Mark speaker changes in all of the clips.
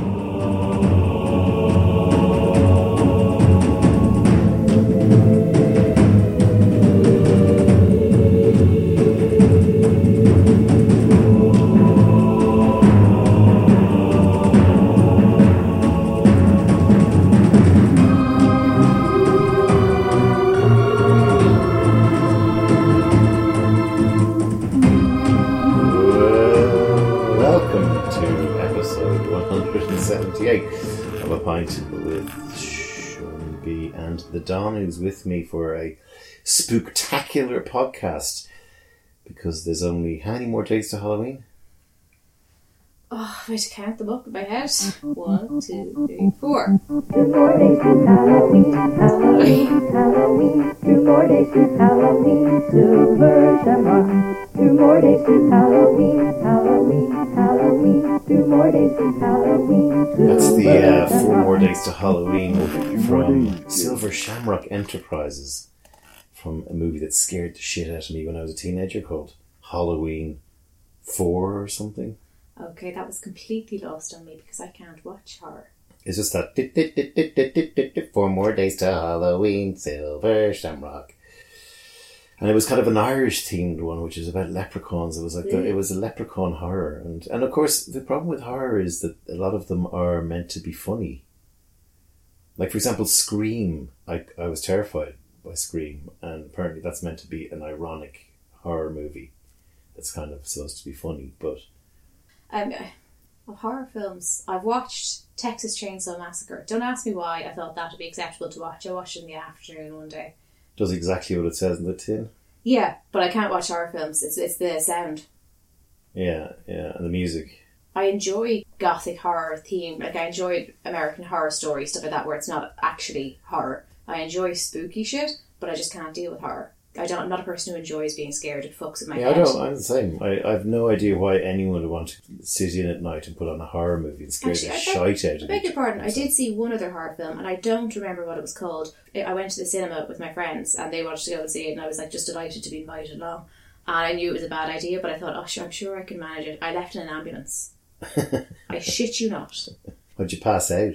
Speaker 1: Lord. Don, who's with me for a spectacular podcast because there's only how many more days to Halloween?
Speaker 2: Oh, I have to count them up in my head. One, two, three, four.
Speaker 3: Two more days to Halloween, Halloween, Halloween. Two more days to Halloween, Silver Shamrock. Two more days to Halloween, Halloween, Halloween. Two more days to Halloween,
Speaker 1: That's the uh, Four More Days to Halloween from Silver Shamrock Enterprises from a movie that scared the shit out of me when I was a teenager called Halloween 4 or something.
Speaker 2: Okay, that was completely lost on me because I can't watch horror.
Speaker 1: It's just that dit, four more days to Halloween, Silver Shamrock. And it was kind of an Irish themed one, which is about leprechauns. It was like the, it was a leprechaun horror, and and of course the problem with horror is that a lot of them are meant to be funny. Like for example, Scream. I I was terrified by Scream, and apparently that's meant to be an ironic horror movie. That's kind of supposed to be funny, but
Speaker 2: Um, of horror films, I've watched Texas Chainsaw Massacre. Don't ask me why I thought that would be acceptable to watch. I watched it in the afternoon one day.
Speaker 1: does exactly what it says in the tin.
Speaker 2: Yeah, but I can't watch horror films. It's it's the sound.
Speaker 1: Yeah, yeah, and the music.
Speaker 2: I enjoy gothic horror theme. Like I enjoy American Horror Story stuff like that, where it's not actually horror. I enjoy spooky shit, but I just can't deal with horror. I don't. I'm not a person who enjoys being scared. It fucks with my
Speaker 1: Yeah, I don't. I'm the same. I, I have no idea why anyone would want to sit in at night and put on a horror movie and scare
Speaker 2: Actually,
Speaker 1: the
Speaker 2: I
Speaker 1: shite out
Speaker 2: I beg your pardon. I did see one other horror film, and I don't remember what it was called. I- went to the cinema with my friends, and they wanted to go and see it, and I was like just delighted to be invited along. And I knew it was a bad idea, but I thought, oh, sure, I'm sure I can manage it. I left in an ambulance. I shit you not.
Speaker 1: How'd you pass out?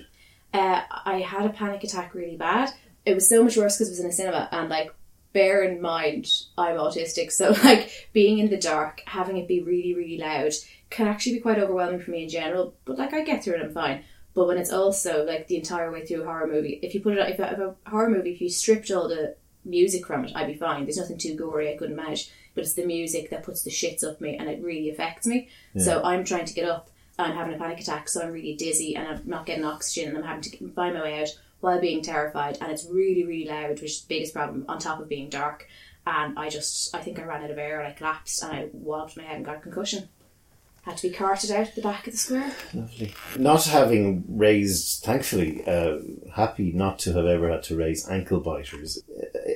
Speaker 2: Uh, I had a panic attack really bad. It was so much worse because it was in a cinema, and like, bear in mind, I'm autistic, so like being in the dark, having it be really, really loud, can actually be quite overwhelming for me in general. But like, I get through it, I'm fine. But when it's also like the entire way through a horror movie, if you put it, if a, if a horror movie, if you stripped all the music from it, I'd be fine. There's nothing too gory I couldn't manage, but it's the music that puts the shits up me, and it really affects me. So I'm trying to get up. I'm having a panic attack, so I'm really dizzy and I'm not getting oxygen, and I'm having to find my way out while being terrified. And it's really, really loud, which is the biggest problem. On top of being dark, and I just, I think I ran out of air, and I collapsed, and I walloped my head and got a concussion. Had to be carted out at the back of the square.
Speaker 1: Lovely. Not having raised, thankfully, uh, happy not to have ever had to raise ankle biters.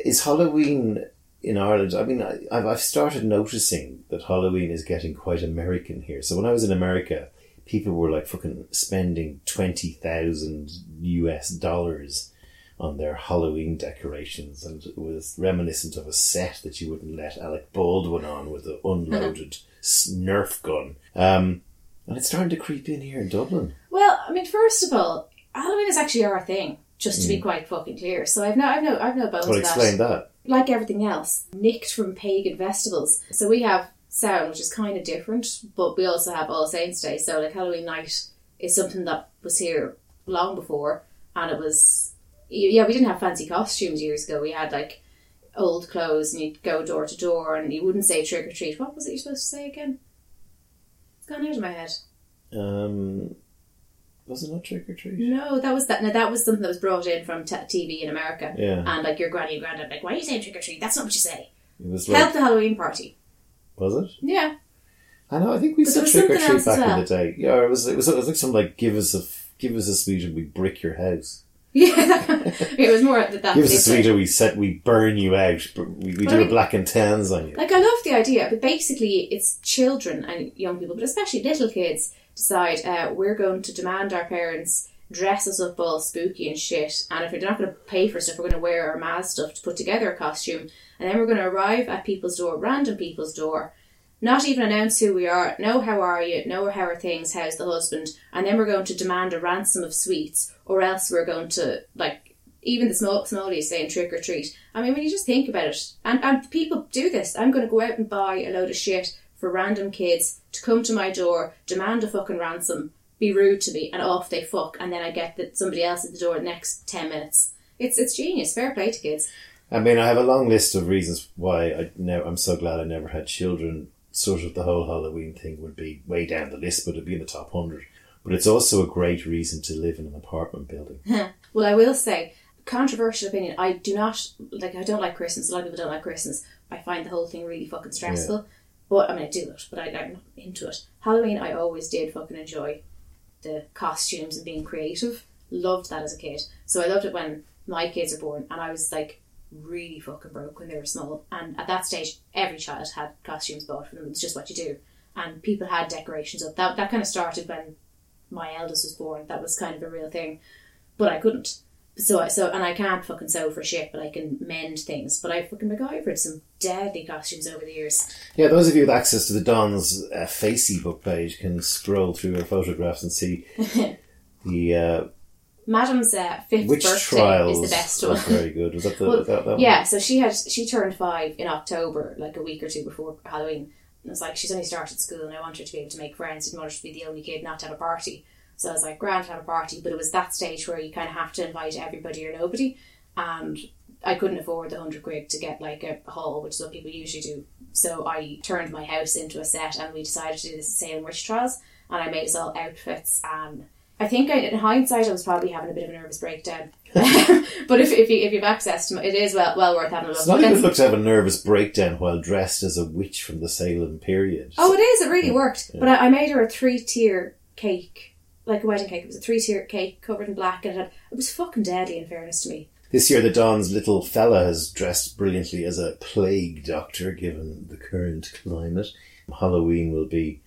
Speaker 1: Is Halloween in Ireland? I mean, I, I've started noticing that Halloween is getting quite American here. So when I was in America, people were like fucking spending twenty thousand US dollars on their Halloween decorations, and it was reminiscent of a set that you wouldn't let Alec Baldwin on with an unloaded Nerf gun. Um, and it's starting to creep in here in Dublin.
Speaker 2: Well, I mean, first of all, Halloween is actually our thing. Just to be quite fucking clear, so I've no, I've no, I've no bones
Speaker 1: Well,
Speaker 2: with that.
Speaker 1: explain that.
Speaker 2: like everything else, nicked from pagan festivals. So we have Samhain, which is kind of different, but we also have All Saints Day. So like Halloween night is something that was here long before, and it was yeah we didn't have fancy costumes years ago. We had like old clothes, and you'd go door to door, and you wouldn't say trick or treat. What was it you're supposed to say again? It's gone out of my head.
Speaker 1: Um, was it not trick or treat?
Speaker 2: No, that was that. No, that was something that was brought in from t- TV in America.
Speaker 1: Yeah,
Speaker 2: And like your granny and granddad, like, why are you saying trick or treat? That's not what you say.
Speaker 1: it was
Speaker 2: Help the Halloween party.
Speaker 1: Was it?
Speaker 2: Yeah,
Speaker 1: I know. I think we
Speaker 2: But
Speaker 1: said trick or treat back
Speaker 2: as
Speaker 1: in the day. Yeah, it was. It was. It was like something like give us a give us a sweet and we brick your house.
Speaker 2: Yeah, it was more that. that
Speaker 1: Give us a sweet
Speaker 2: said.
Speaker 1: and we set we burn you out. We, we
Speaker 2: But
Speaker 1: do
Speaker 2: I
Speaker 1: a
Speaker 2: mean-
Speaker 1: black and tans on you.
Speaker 2: Like I love the idea, but basically, it's children and young people, but especially little kids, decide uh, we're going to demand our parents dress us up all spooky and shit, and if we're not going to pay for stuff, we're going to wear our mad stuff to put together a costume, and then we're going to arrive at people's door, random people's door, not even announce who we are, know how are you, know how are things, how's the husband, and then we're going to demand a ransom of sweets, or else we're going to like even the small smallies saying trick or treat. I mean, when you just think about it, and and people do this. I'm going to go out and buy a load of shit for random kids to come to my door, demand a fucking ransom, be rude to me, and off they fuck, and then I get that somebody else at the door the next ten minutes. It's it's genius. Fair play to kids.
Speaker 1: I mean, I have a long list of reasons why I ne- I'm so glad I never had children. Sort of the whole Halloween thing would be way down the list, but it'd be in the top hundred. But it's also a great reason to live in an apartment building.
Speaker 2: Well, I will say, controversial opinion. I do not like. I don't like Christmas. A lot of people don't like Christmas. I find the whole thing really fucking stressful. But I mean, I do it, but I, I'm not into it. Halloween, I always did fucking enjoy the costumes and being creative. Loved that as a kid. So I loved it when my kids were born, and I was like really fucking broke when they were small. And at that stage, every child had costumes bought for them. It's just what you do. And people had decorations up. That that kind of started when my eldest was born. That was kind of a real thing. But I couldn't. So I so and I can't fucking sew for shit, but I can mend things. But I fucking MacGyvered some deadly costumes over the years.
Speaker 1: Yeah, those of you with access to the Don's uh, Facebook page can scroll through her photographs and see the uh,
Speaker 2: Madam's uh, fifth
Speaker 1: witch
Speaker 2: birthday
Speaker 1: trials.
Speaker 2: is the best one.
Speaker 1: very good. Was that the
Speaker 2: Well,
Speaker 1: that, that one?
Speaker 2: Yeah, so she had she turned five in October, like a week or two before Halloween. And it's like she's only started school, and I want her to be able to make friends. Didn't want her to be the only kid not to have a party. So I was like, grand have a party, but it was that stage where you kind of have to invite everybody or nobody, and I couldn't afford the hundred quid to get like a hall, which is what people usually do. So I turned my house into a set, and we decided to do this at Salem Witch Trials, and I made us all outfits and. I think I, in hindsight, I was probably having a bit of a nervous breakdown. but if, if you if you've access to it, it is well well worth having a look.
Speaker 1: It's not even
Speaker 2: then-
Speaker 1: look to have a nervous breakdown while dressed as a witch from the Salem period.
Speaker 2: Oh, it is. It really worked. But I, I made her a three tier cake, like a wedding cake. It was a three tier cake covered in black, and it had it was fucking deadly. In fairness to me,
Speaker 1: This year, the Don's little fella has dressed brilliantly as a plague doctor, given the current climate. Halloween will be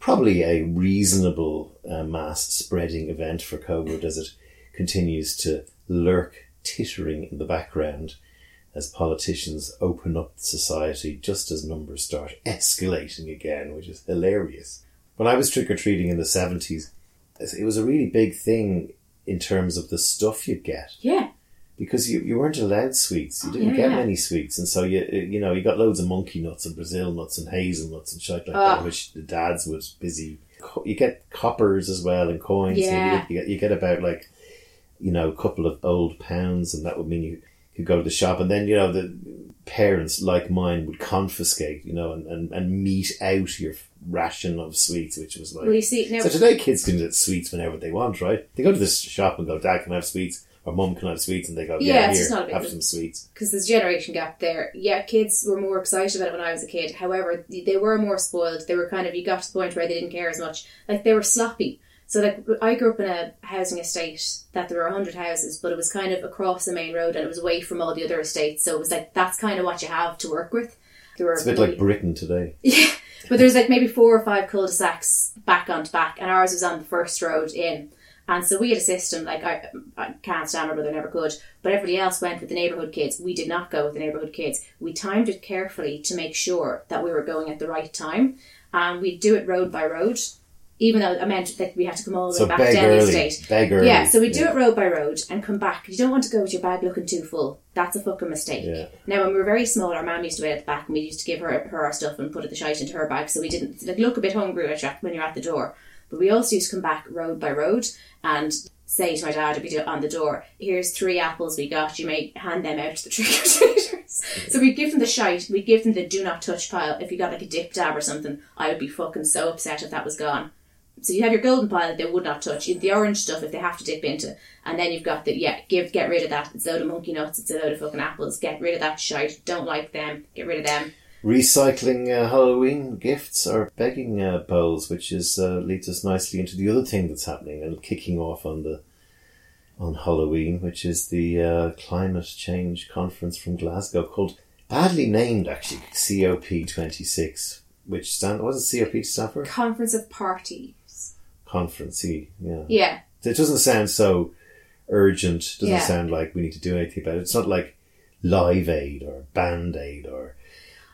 Speaker 1: probably a reasonable uh, mass spreading event for COVID as it continues to lurk tittering in the background as politicians open up society just as numbers start escalating again, which is hilarious. When I was trick or treating in the 70s, it was a really big thing in terms of the stuff you'd get
Speaker 2: yeah,
Speaker 1: because you, you weren't allowed sweets. You didn't
Speaker 2: yeah,
Speaker 1: get
Speaker 2: yeah.
Speaker 1: many sweets, and so you you know you got loads of monkey nuts and Brazil nuts and hazelnuts and shit like
Speaker 2: Oh.
Speaker 1: that, which the dads was busy. You get coppers as well and coins.
Speaker 2: Yeah.
Speaker 1: You, get, you get about like you know a couple of old pounds, and that would mean you could go to the shop, and then you know the parents like mine would confiscate, you know, and, and, and meet out your ration of sweets, which was like
Speaker 2: well, you see now.
Speaker 1: so today, kids can get sweets whenever they want, right? They go to the shop and go, "Dad, can I have sweets?" Or "Mum, can I have sweets?" And they go,
Speaker 2: Yeah,
Speaker 1: "Yeah,
Speaker 2: it's
Speaker 1: here,
Speaker 2: not
Speaker 1: have some sweets."
Speaker 2: because there's a generation gap there. Yeah, kids were more excited about it when I was a kid. However, they were more spoiled. They were kind of you got to the point where they didn't care as much. Like they were sloppy. So like I grew up in a housing estate that there were hundred houses, but it was kind of across the main road and it was away from all the other estates. So it was like that's kind of what you have to work with. There were
Speaker 1: It's a bit
Speaker 2: maybe-
Speaker 1: like Britain today.
Speaker 2: yeah, but there's like maybe four or five cul-de-sacs back onto back, and ours was on the first road in. And so we had a system like I, I can't stand my brother, never could. But everybody else went with the neighborhood kids. We did not go with the neighborhood kids. We timed it carefully to make sure that we were going at the right time, and we'd do it road by road. Even though I meant that we had to come all the
Speaker 1: So
Speaker 2: way back down the estate.
Speaker 1: beg early.
Speaker 2: Yeah, so we do
Speaker 1: Yeah.
Speaker 2: it road by road and come back. You don't want to go with your bag looking too full. That's a fucking mistake.
Speaker 1: Yeah.
Speaker 2: Now, when we were very small, our mum used to wait at the back and we used to give her her our stuff and put it the shite into her bag so we didn't like, look a bit hungry when you're at the door. But we also used to come back road by road and say to my dad, if we do on the door, here's three apples we got, you may hand them out to the trick or treaters. so we'd give them the shite, we'd give them the do not touch pile. If you got like a dip dab or something, I would be fucking so upset if that was gone. So you have your golden pile that they would not touch. You have the orange stuff if they have to dip into, and then you've got the yeah, give get rid of that. It's a load of monkey nuts. It's a load of fucking apples. Get rid of that shite. Don't like them. Get rid of them.
Speaker 1: Recycling uh, Halloween gifts or begging uh, bowls, which is uh, leads us nicely into the other thing that's happening and kicking off on the on Halloween, which is the uh, climate change conference from Glasgow called badly named actually COP twenty six, which stand what does COP stand for?
Speaker 2: Conference of parties.
Speaker 1: Conference, yeah.
Speaker 2: Yeah,
Speaker 1: It doesn't sound so urgent. Doesn't
Speaker 2: Yeah.
Speaker 1: sound like we need to do anything about it. It's not like Live Aid or Band Aid or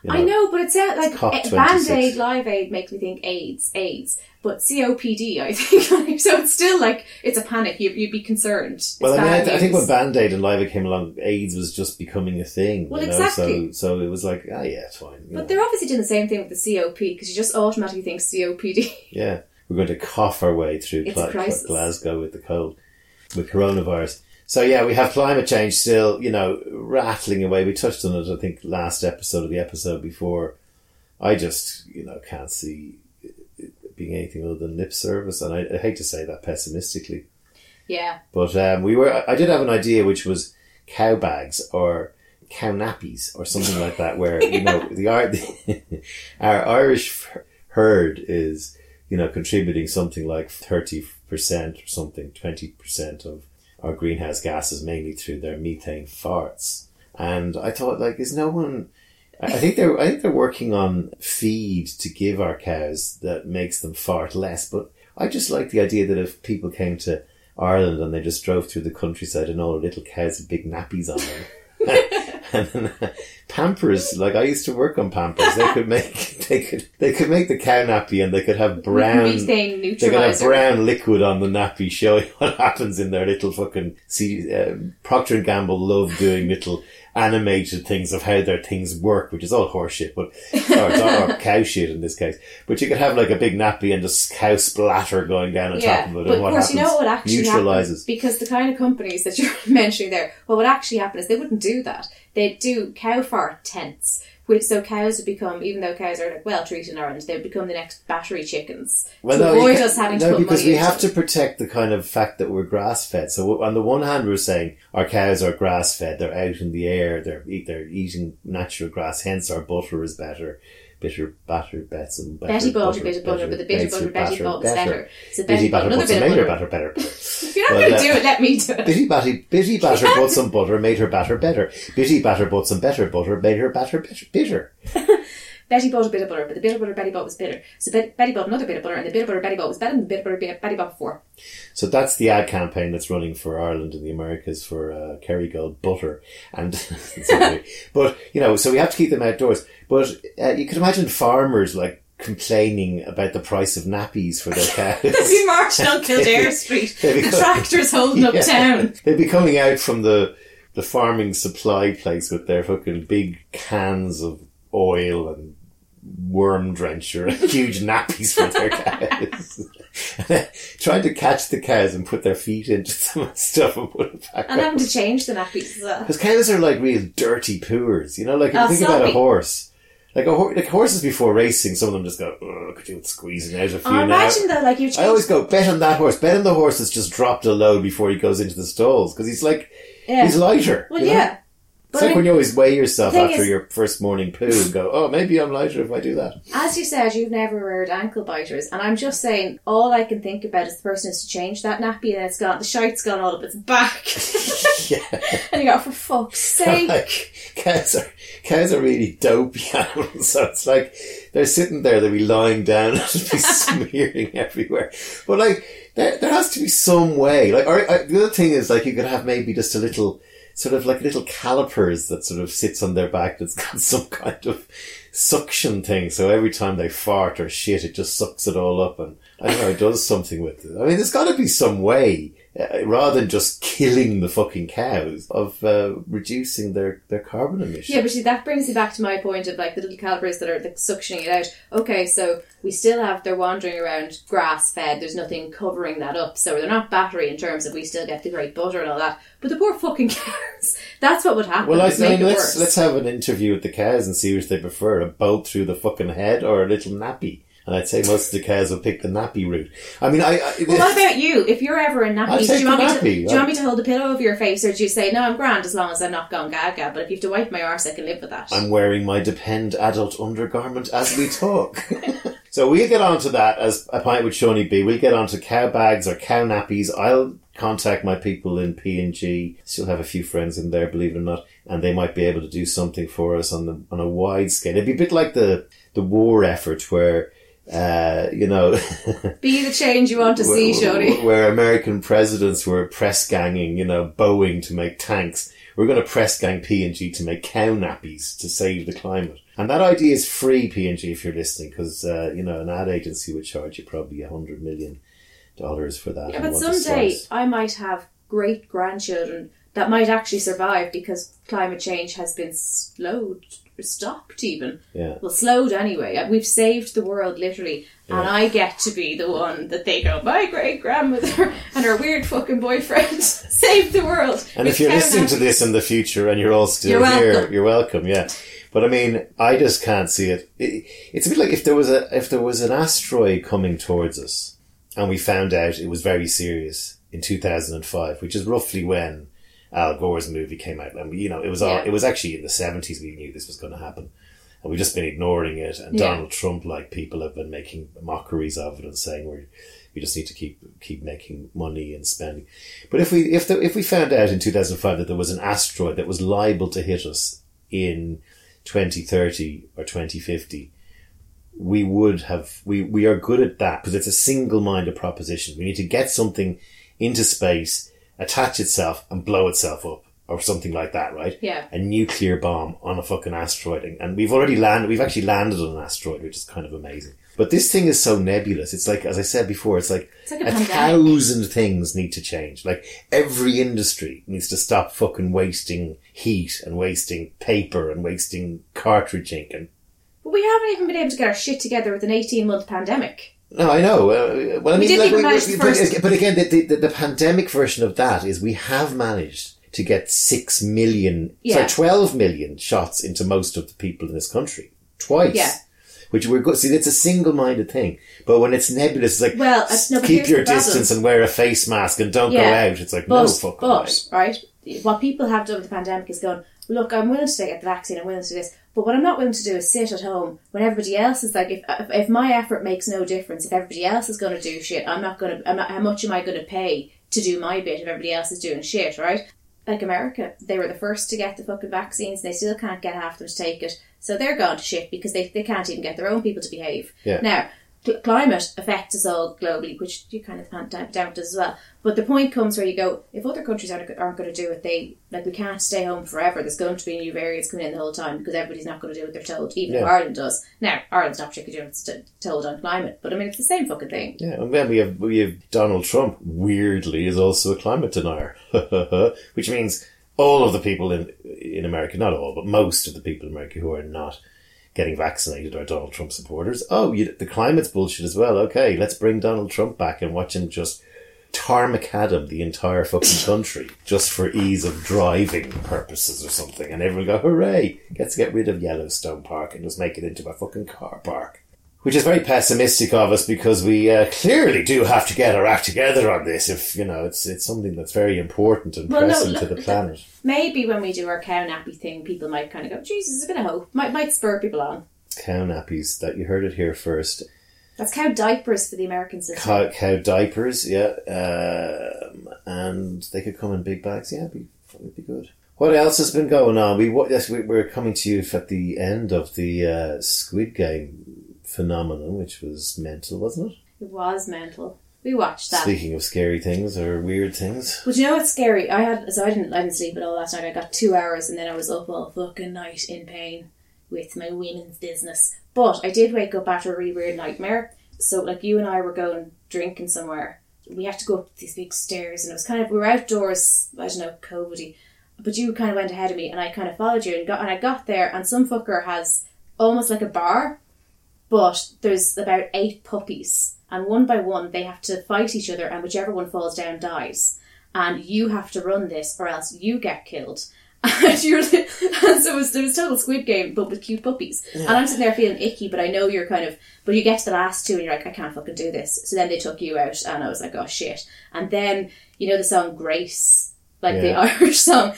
Speaker 1: You
Speaker 2: I know, but it's out like Band Aid, Live Aid makes me think AIDS, AIDS, but COPD, I think. so it's still like it's a panic. You, you'd be concerned. It's
Speaker 1: Well, I mean, I, I think when Band Aid and Live Aid came along, AIDS was just becoming a thing.
Speaker 2: Well,
Speaker 1: you know?
Speaker 2: exactly.
Speaker 1: So, so it was like, ah, yeah, it's fine. you know.
Speaker 2: But they're obviously doing the same thing with the COP because you just automatically think COPD.
Speaker 1: Yeah, we're going to cough our way through Gla- Glasgow with the cold, with coronavirus. So yeah, we have climate change still, you know, rattling away. We touched on it, I think, last episode of the episode before. I just, you know, can't see it being anything other than lip service, and I, I hate to say that pessimistically.
Speaker 2: yeah.
Speaker 1: But um, we were. I did have an idea, which was cow bags or cow nappies or something like that, where you know the, our, our Irish herd is you know contributing something like thirty percent or something, twenty percent of our greenhouse gases, mainly through their methane farts. And I thought, like, is no one? I think they're. I think they're working on feed to give our cows that makes them fart less. But I just like the idea that if people came to Ireland and they just drove through the countryside and all the little cows with big nappies on them. and Pampers, like I used to work on Pampers, they could make they could they could make the cow nappy and they could have brown they could have brown liquid on the nappy showing what happens in their little fucking see uh, Procter and Gamble love doing little animated things of how their things work, which is all horseshit, but or, or cow shit in this case. But you could have like a big nappy and just cow splatter going down on
Speaker 2: Yeah,
Speaker 1: top of it,
Speaker 2: but
Speaker 1: and
Speaker 2: of
Speaker 1: what
Speaker 2: course,
Speaker 1: happens
Speaker 2: you know what actually
Speaker 1: neutralizes.
Speaker 2: happen because the kind of companies that you're mentioning there, Well, what would actually happen is they wouldn't do that. They'd do cow fart tents, which so cows would become, even though cows are like well treated in Ireland, they would become the next battery chickens
Speaker 1: Well,
Speaker 2: to
Speaker 1: no,
Speaker 2: avoid us having
Speaker 1: no,
Speaker 2: to put
Speaker 1: because
Speaker 2: money
Speaker 1: we have
Speaker 2: it.
Speaker 1: to protect the kind of fact that we're grass fed. So on the one hand, we're saying our cows are grass fed; they're out in the air, they're they're eating natural grass. Hence, our butter is better. Bitter batter, bets and better,
Speaker 2: Betty bought a bit of butter, but the bitter butter Betty bought was better. So Betty
Speaker 1: batter,
Speaker 2: another
Speaker 1: but some
Speaker 2: bit of
Speaker 1: made her
Speaker 2: butter.
Speaker 1: batter better.
Speaker 2: If you're not going
Speaker 1: uh,
Speaker 2: to do it, let me do it.
Speaker 1: Bitty batty, bitty batter bought some butter, made her batter better. Bitty batter bought some better butter, made her batter bitter. bitter.
Speaker 2: Betty bought a bit of butter, but the bit of butter Betty bought was bitter. So Bet- Betty bought another bit of butter, and the bit of butter Betty bought was better than the bit of butter Be- Betty bought before.
Speaker 1: So that's the ad campaign that's running for Ireland and the Americas for uh, Kerrygold butter. And but you know, so we have to keep them outdoors. But uh, you can imagine farmers like complaining about the price of nappies for their cows.
Speaker 2: They'd be marching on Kildare Street.
Speaker 1: Be
Speaker 2: The tractors holding up town.
Speaker 1: They'd be coming out from the the farming supply place with their fucking big cans of oil and worm drencher and huge nappies for their cows. Trying to catch the cows and put their feet into some stuff and put it back
Speaker 2: And having to change the nappies as well.
Speaker 1: Because cows are like real dirty poors, you know. Like if you
Speaker 2: Oh,
Speaker 1: think about a horse, like a hor- like horses before racing, some of them just go, "Oh, could you squeezing out a oh, few
Speaker 2: Oh,
Speaker 1: now."
Speaker 2: imagine though, like you
Speaker 1: I always go bet on that horse. Bet on the horse that's just dropped a load before he goes into the stalls because he's like
Speaker 2: yeah.
Speaker 1: he's lighter.
Speaker 2: Well,
Speaker 1: you know?
Speaker 2: Yeah.
Speaker 1: It's like
Speaker 2: I
Speaker 1: when you always weigh yourself after
Speaker 2: is-
Speaker 1: your first morning poo and go, oh, maybe I'm lighter if I do that.
Speaker 2: as you said, you've never heard ankle biters, and I'm just saying, all I can think about is the person has to change that nappy, and it's gone, the shite's gone all up its back,
Speaker 1: yeah.
Speaker 2: and you go, for fuck's sake.
Speaker 1: like cows are cows are really dopey animals, so it's like they're sitting there, they'll be lying down and just be smearing everywhere. But like there, there has to be some way. Like or, the other thing is like you could have maybe just a little sort of like little calipers that sort of sits on their back that's got some kind of suction thing. So every time they fart or shit, it just sucks it all up and I don't know, it does something with it. I mean, there's got to be some way uh, rather than just killing the fucking cows, of uh, reducing their, their carbon emissions.
Speaker 2: Yeah, but see, that brings me back to my point of like the little calipers that are like, suctioning it out. Okay, so we still have, they're wandering around grass fed, there's nothing covering that up, so they're not battery in terms of we still get the great butter and all that. But the poor fucking cows, that's what would happen.
Speaker 1: Well, I
Speaker 2: It'd make
Speaker 1: think
Speaker 2: it
Speaker 1: let's
Speaker 2: worse.
Speaker 1: let's have an interview with the cows and see which they prefer: a bolt through the fucking head or a little nappy. And I'd say most of the cows will pick the nappy route. I mean, I, I
Speaker 2: Well, what about you? If you're ever in nappies, do you, want
Speaker 1: the
Speaker 2: me to, do you want me to hold a pillow over your face, or do you say, no, I'm grand as long as I'm not going gaga, but if you have to wipe my arse, I can live with that?
Speaker 1: I'm wearing my depend adult undergarment as we talk. so we'll get on to that as a pint with Seaniebee. We'll get on to cow bags or cow nappies. I'll contact my people in P&G. Still have a few friends in there, believe it or not, and they might be able to do something for us on the on a wide scale. It'd be a bit like the the war effort where uh, you know
Speaker 2: Be the change you want to see, Shoni.
Speaker 1: where American presidents were press ganging, you know, Boeing to make tanks. We're going to press gang P and G to make cow nappies to save the climate. And that idea is free, P&G, if you're listening, because, uh, you know, an ad agency would charge you probably a hundred million dollars for that.
Speaker 2: Yeah, but someday. I might have great grandchildren that might actually survive because climate change has been slowed, stopped even.
Speaker 1: Yeah.
Speaker 2: Well, slowed anyway. Uh, We've saved the world literally, and I get to be the one that they go, my great grandmother and her weird fucking boyfriend saved the world.
Speaker 1: And if you're listening to this in the future and you're all still
Speaker 2: You're
Speaker 1: here,
Speaker 2: welcome.
Speaker 1: you're welcome. Yeah, but I mean, I just can't see it. it. It's a bit like if there was a if there was an asteroid coming towards us, and we found out it was very serious in 2005, which is roughly when Al Gore's movie came out. And we, you know, it was all,
Speaker 2: Yeah.
Speaker 1: it was actually in the 70s we knew this was going to happen. And we've just been ignoring it. And
Speaker 2: Yeah.
Speaker 1: Donald Trump, like people have been making mockeries of it and saying we we just need to keep keep making money and spending. But if we if the, if we found out in 2005 that there was an asteroid that was liable to hit us in 2030 or 2050, we would have we we are good at that because it's a single-minded proposition. We need to get something into space, attach itself, and blow itself up, or something like that, right?
Speaker 2: Yeah.
Speaker 1: A nuclear bomb on a fucking asteroid, and, and we've already landed. We've actually landed on an asteroid, which is kind of amazing. But this thing is so nebulous. It's like, as I said before, it's like
Speaker 2: It's like a
Speaker 1: a thousand things need to change. Like every industry needs to stop fucking wasting heat and wasting paper and wasting cartridge ink and
Speaker 2: But we haven't even been able to get our shit together with an 18 month pandemic.
Speaker 1: No, I know. Uh, well, I
Speaker 2: We
Speaker 1: mean, like,
Speaker 2: the
Speaker 1: but, but again, the, the, the pandemic version of that is we have managed to get six million,
Speaker 2: Yeah.
Speaker 1: sorry, twelve million shots into most of the people in this country twice.
Speaker 2: Yeah.
Speaker 1: Which we're good. See, it's a single-minded thing. But when it's nebulous, it's like
Speaker 2: Well, no,
Speaker 1: keep your distance and wear a face mask and don't go out. It's like
Speaker 2: But,
Speaker 1: no fucking way.
Speaker 2: but right, what people have done with the pandemic is going, look, I'm willing to get the vaccine, I'm willing to do this, but what I'm not willing to do is sit at home when everybody else is like, if if, if my effort makes no difference, if everybody else is going to do shit, I'm not going to. I'm not. How much am I going to pay to do my bit if everybody else is doing shit, right? Like America, they were the first to get the fucking vaccines, and they still can't get half them to take it, so they're gone to shit because they, they can't even get their own people to behave.
Speaker 1: Yeah.
Speaker 2: Now, climate affects us all globally, which you kind of down down does as well. But the point comes where you go, if other countries aren't, aren't going to do it, they like we can't stay home forever. There's going to be new variants coming in the whole time because everybody's not going to do what they're told, even if
Speaker 1: Yeah.
Speaker 2: Ireland does. Now, Ireland's not particularly doing told on climate, but I mean it's the same fucking thing.
Speaker 1: Yeah, and then we have we have Donald Trump. Weirdly, is also a climate denier, which means all of the people in in America, not all, but most of the people in America who are not getting vaccinated are Donald Trump supporters. Oh, you, the climate's bullshit as well. Okay, let's bring Donald Trump back and watch him just tarmacadam the entire fucking country just for ease of driving purposes or something, and everyone go hooray! Gets to get rid of Yellowstone Park and just make it into a fucking car park which is very pessimistic of us because we uh, clearly do have to get our act together on this. If you know, it's it's something that's very important and
Speaker 2: Well, no,
Speaker 1: pressing to the planet.
Speaker 2: Maybe when we do our cow nappy thing, people might kind of go, Jesus, a bit of hope. Might, might spur people on.
Speaker 1: Cow nappies. That you heard it here first.
Speaker 2: That's cow diapers for the Americans.
Speaker 1: Cow, cow diapers, yeah, um, and they could come in big bags. Yeah, be, it'd be good. What else has been going on? We what? Yes, we, we're coming to you at the end of the uh, Squid Game phenomenon, which was mental, wasn't it?
Speaker 2: It was mental. We watched that.
Speaker 1: Speaking of scary things or weird things,
Speaker 2: But you know what's scary? I had so I didn't I didn't sleep at all last night. I got two hours and then I was up all fucking night in pain with my women's business. But I did wake up after a really weird nightmare. So like you and I were going drinking somewhere. We had to go up these big stairs and it was kind of we were outdoors, I don't know, COVIDy. But you kind of went ahead of me and I kind of followed you and got and I got there and some fucker has almost like a bar but there's about eight puppies, and one by one they have to fight each other, and whichever one falls down dies. And you have to run this, or else you get killed. And you're, and so it was, it was total Squid Game, but with cute puppies. And I'm sitting there feeling icky, but I know you're kind of. But you get to the last two, and you're like, I can't fucking do this. So then they took you out, and I was like, oh shit. And then you know the song Grace, like the Irish song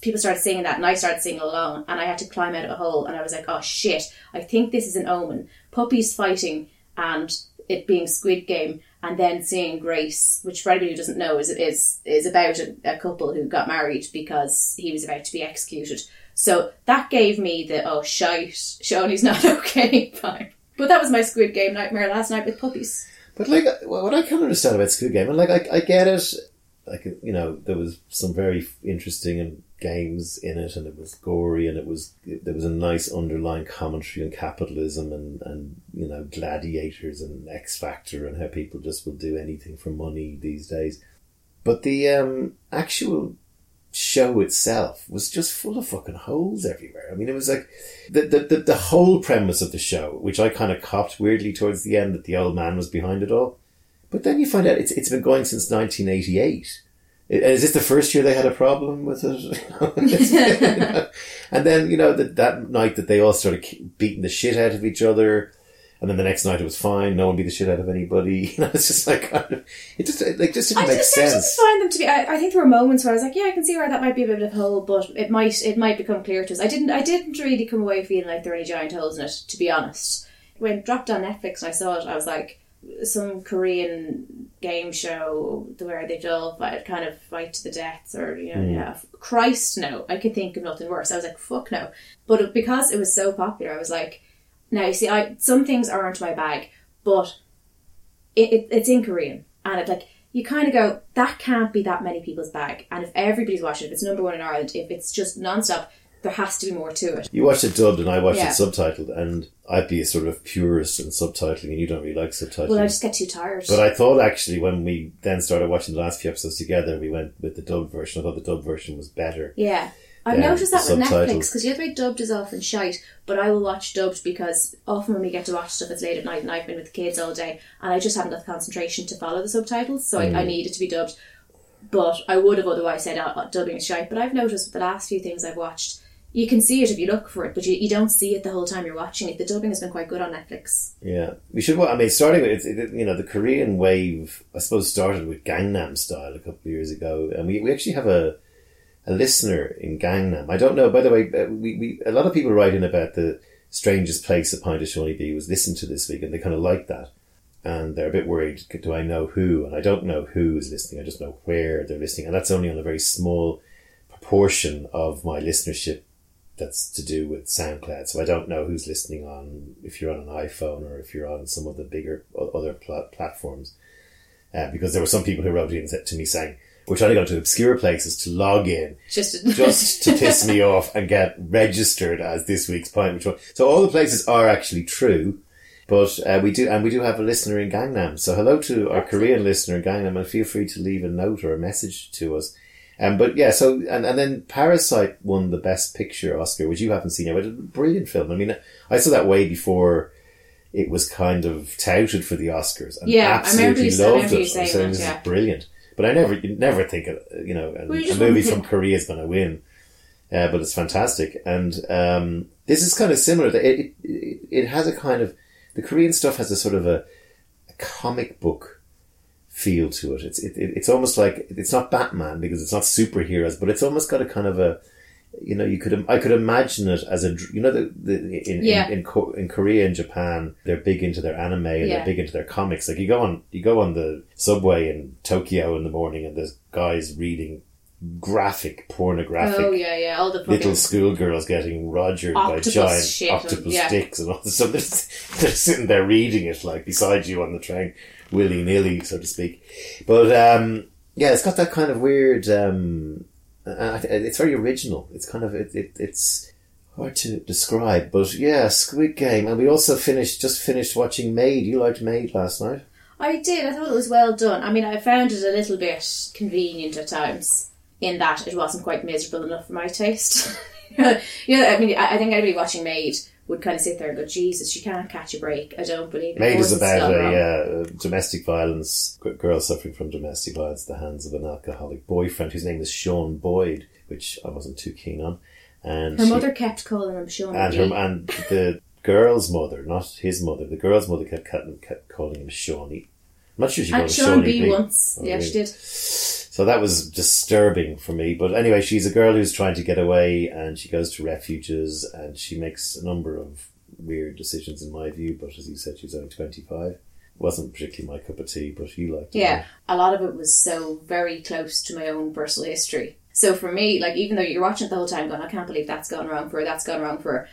Speaker 2: people started singing that and I started singing along and I had to climb out of a hole and I was like, oh shit, I think this is an omen. Puppies fighting and it being Squid Game and then seeing Grace, which for anybody who doesn't know is is is about a, a couple who got married because he was about to be executed. So that gave me the oh shite, Shoney's not okay vibe. But that was my Squid Game nightmare last night with puppies.
Speaker 1: But like, what I can understand about Squid Game, and like, I, I get it. Like, you know, there was some very interesting and games in it, and it was gory, and it was there was a nice underlying commentary on capitalism and and you know gladiators and X Factor and how people just will do anything for money these days. But the um, actual show itself was just full of fucking holes everywhere. I mean, it was like the the the, the whole premise of the show, which I kind of copped weirdly towards the end that the old man was behind it all. But then you find out it's it's been going since 1988. Is this the first year they had a problem with it? and then, you know, that, that night that they all started beating the shit out of each other, and then the next night it was fine, no one beat the shit out of anybody. You know, it's just like, it just, it like, just didn't
Speaker 2: I
Speaker 1: make
Speaker 2: just, I
Speaker 1: sense.
Speaker 2: just find them to be. I, I think there were moments where I was like, yeah, I can see where that might be a bit of a hole, but it might it might become clear to us. I didn't I didn't really come away feeling like there were any giant holes in it, to be honest. When it dropped on Netflix and I saw it, I was like, some Korean game show where they all fight, kind of fight to the deaths, or you know, hmm. yeah, Christ, no, I could think of nothing worse. I was like, fuck no. But because it was so popular, I was like, now you see, I some things aren't my bag, but it, it, it's in Korean, and it like you kind of go that can't be that many people's bag. And if everybody's watching it, if it's number one in Ireland, if it's just non-stop, there has to be more to it.
Speaker 1: You watched it dubbed and I watched
Speaker 2: Yeah.
Speaker 1: it subtitled, and I'd be a sort of purist in subtitling, and you don't really like subtitling.
Speaker 2: Well, I just get too tired.
Speaker 1: But I thought actually when we then started watching the last few episodes together, we went with the dubbed version. I thought the dubbed version was better.
Speaker 2: Yeah. I've noticed that with Netflix because the other way dubbed is often shite, but I will watch dubbed because often when we get to watch stuff it's late at night and I've been with the kids all day and I just haven't got the concentration to follow the subtitles, so
Speaker 1: Mm.
Speaker 2: I, I need it to be dubbed. But I would have otherwise said uh, dubbing is shite. But I've noticed with the last few things I've watched, you can see it if you look for it, but you, you don't see it the whole time you're watching it. The dubbing has been quite good on Netflix.
Speaker 1: Yeah, we should. I mean, starting with it, it, you know the Korean wave, I suppose started with Gangnam Style a couple of years ago, and we, we actually have a a listener in Gangnam. I don't know. By the way, uh, we, we a lot of people write in about the strangest place a pint of Seaniebee was listened to this week, and they kind of like that, and they're a bit worried. Do I know who? And I don't know who is listening. I just know where they're listening, and that's only on a very small proportion of my listenership that's to do with SoundCloud. So I don't know who's listening on if you're on an iPhone or if you're on some of the bigger other pla- platforms. Uh, because there were some people who wrote in to me saying, "We're trying to go to obscure places to log in
Speaker 2: Just,
Speaker 1: just to piss me off and get registered as this week's pint." Which one? So all the places are actually true. But uh, we do, and we do have a listener in Gangnam. So hello to our Korean listener in Gangnam, and feel free to leave a note or a message to us. Um, but yeah, so and, and then Parasite won the Best Picture Oscar, which you haven't seen yet. But a brilliant film. I mean, I saw that way before it was kind of touted for the Oscars. And
Speaker 2: Yeah, I remember
Speaker 1: absolutely
Speaker 2: you-
Speaker 1: loved
Speaker 2: you
Speaker 1: it.
Speaker 2: Saying
Speaker 1: this
Speaker 2: yeah.
Speaker 1: is brilliant. But I never, you never think, you know, a,
Speaker 2: you
Speaker 1: a movie from Korea is going to win. Uh, but it's fantastic, and um, this is kind of similar. It, it it it has a kind of the Korean stuff has a sort of a, a comic book feel to it. It's it, it, it's almost like it's not Batman because it's not superheroes, but it's almost got a kind of a you know you could I could imagine it as a you know the, the in,
Speaker 2: Yeah.
Speaker 1: in in in Korea and Japan they're big into their anime and
Speaker 2: Yeah.
Speaker 1: they're big into their comics. Like you go on you go on the subway in Tokyo in the morning and there's guys reading graphic pornographic
Speaker 2: oh yeah, yeah, all the
Speaker 1: little schoolgirls getting rogered by giant
Speaker 2: shit and-
Speaker 1: octopus
Speaker 2: yeah.
Speaker 1: sticks and all this stuff. They're, they're sitting there reading it like beside you on the train, willy nilly, so to speak. But um, yeah, it's got that kind of weird. Um, and it's very original. It's kind of it, it, it's hard to describe, but yeah, Squid Game, and we also finished just finished watching Maid. You liked Maid last night.
Speaker 2: I did. I thought it was well done. I mean, I found it a little bit convenient at times in that it wasn't quite miserable enough for my taste. you know, I mean, I think I think anybody watching Maid would kind of sit there and go, Jesus, she can't catch a break. I don't believe it.
Speaker 1: Maid
Speaker 2: Of
Speaker 1: is about a uh, domestic violence girl suffering from domestic violence at the hands of an alcoholic boyfriend whose name is Sean Boyd, which I wasn't too keen on. And
Speaker 2: Her
Speaker 1: she-
Speaker 2: mother kept calling him Sean
Speaker 1: and her and the girl's mother, not his mother, the girl's mother kept, kept, kept calling him Shawnee. I'm not sure she called him
Speaker 2: Sean B
Speaker 1: B.
Speaker 2: once.
Speaker 1: Oh,
Speaker 2: yeah,
Speaker 1: really?
Speaker 2: she did.
Speaker 1: So that was disturbing for me. But anyway, she's a girl who's trying to get away and she goes to refuges and she makes a number of weird decisions in my view. But as you said, she's only 25. Wasn't particularly my cup of tea, but you liked it.
Speaker 2: Yeah, a lot of it was so very close to my own personal history. So for me, like even though you're watching it the whole time, going, I can't believe that's gone wrong for her, that's gone wrong for her.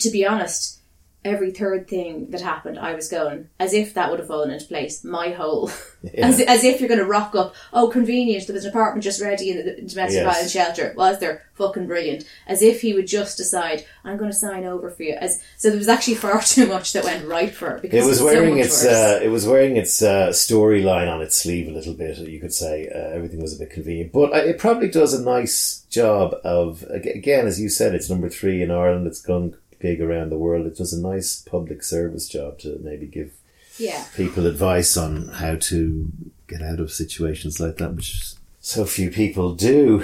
Speaker 2: To be honest, every third thing that happened, I was going as if that would have fallen into place. My whole,
Speaker 1: Yeah.
Speaker 2: as, as if you're going to rock up. Oh, convenient! There was an apartment just ready in the domestic
Speaker 1: Yes.
Speaker 2: violence shelter. Was there? Fucking brilliant! As if he would just decide, I'm going to sign over for you. As so, there was actually far too much that went right for her because
Speaker 1: It was
Speaker 2: so
Speaker 1: wearing
Speaker 2: much
Speaker 1: its uh, it was wearing its uh, storyline on its sleeve a little bit. You could say uh, everything was a bit convenient, but uh, it probably does a nice job of again, as you said, it's number three in Ireland. It's gone big around the world. It was a nice public service job to maybe give
Speaker 2: yeah.
Speaker 1: people advice on how to get out of situations like that, which so few people do.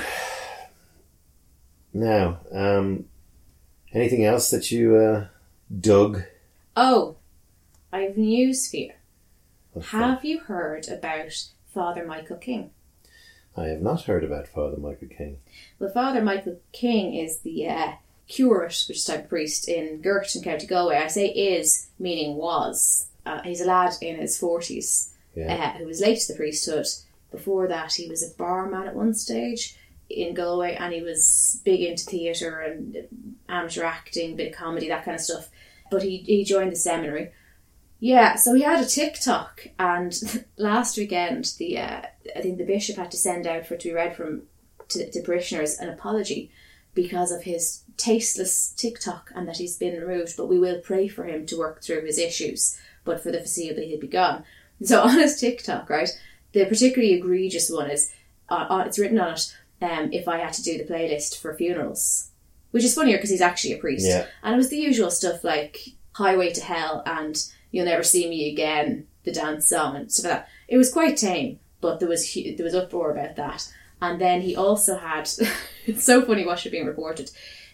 Speaker 1: Now, um, anything else that you uh, dug?
Speaker 2: Oh, I have news for you. Have you heard about Father Michael King?
Speaker 1: I have not heard about Father Michael King.
Speaker 2: Well, Father Michael King is the uh, curate, which is type of priest in Gort in County Galway. I say is, meaning was. Uh, he's a lad in his 40s
Speaker 1: Yeah.
Speaker 2: uh, who was late to the priesthood. Before that, he was a barman at one stage in Galway and he was big into theatre and amateur acting, bit of comedy, that kind of stuff. But he, he joined the seminary. Yeah, so he had a TikTok, and last weekend, the uh, I think the bishop had to send out for it to be read from to, to parishioners an apology because of his tasteless TikTok and that he's been removed. But we will pray for him to work through his issues. But for the foreseeable, he'll be gone. So on his TikTok, right, the particularly egregious one is uh, uh, it's written on it. Um, if I had to do the playlist for funerals, which is funnier because he's actually a priest,
Speaker 1: Yeah.
Speaker 2: and it was the usual stuff like "Highway to Hell" and "You'll Never See Me Again," the dance song and stuff like that. It was quite tame, but there was hu- there was uproar about that. And then he also had it's so funny watch it being reported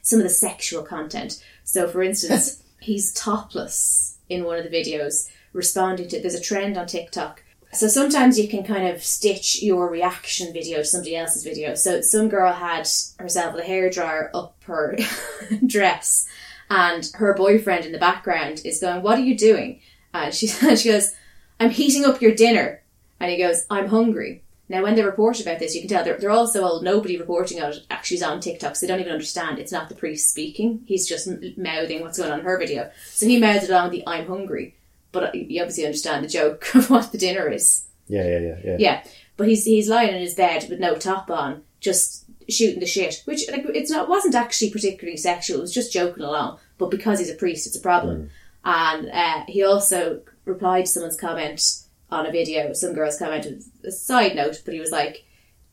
Speaker 2: some of the sexual content. So, for instance, he's topless in one of the videos, responding to. There's a trend on TikTok. So sometimes you can kind of stitch your reaction video to somebody else's video. So some girl had herself with a hairdryer up her dress, and her boyfriend in the background is going, "What are you doing?" And she she goes, "I'm heating up your dinner," and he goes, "I'm hungry." Now, when they report about this, you can tell they're, they're all so old. Nobody reporting on it actually is on TikTok, so they don't even understand. It's not the priest speaking; he's just m- mouthing what's going on in her video. So he mouthed along the "I'm hungry," but uh, you obviously understand the joke of what the dinner is.
Speaker 1: Yeah, yeah, yeah, yeah.
Speaker 2: Yeah, but he's he's lying in his bed with no top on, just shooting the shit. Which like it's not wasn't actually particularly sexual. It was just joking along. But because he's a priest, it's a problem. And uh, he also replied to someone's comment on a video. Some girl's comment was a side note, but he was like,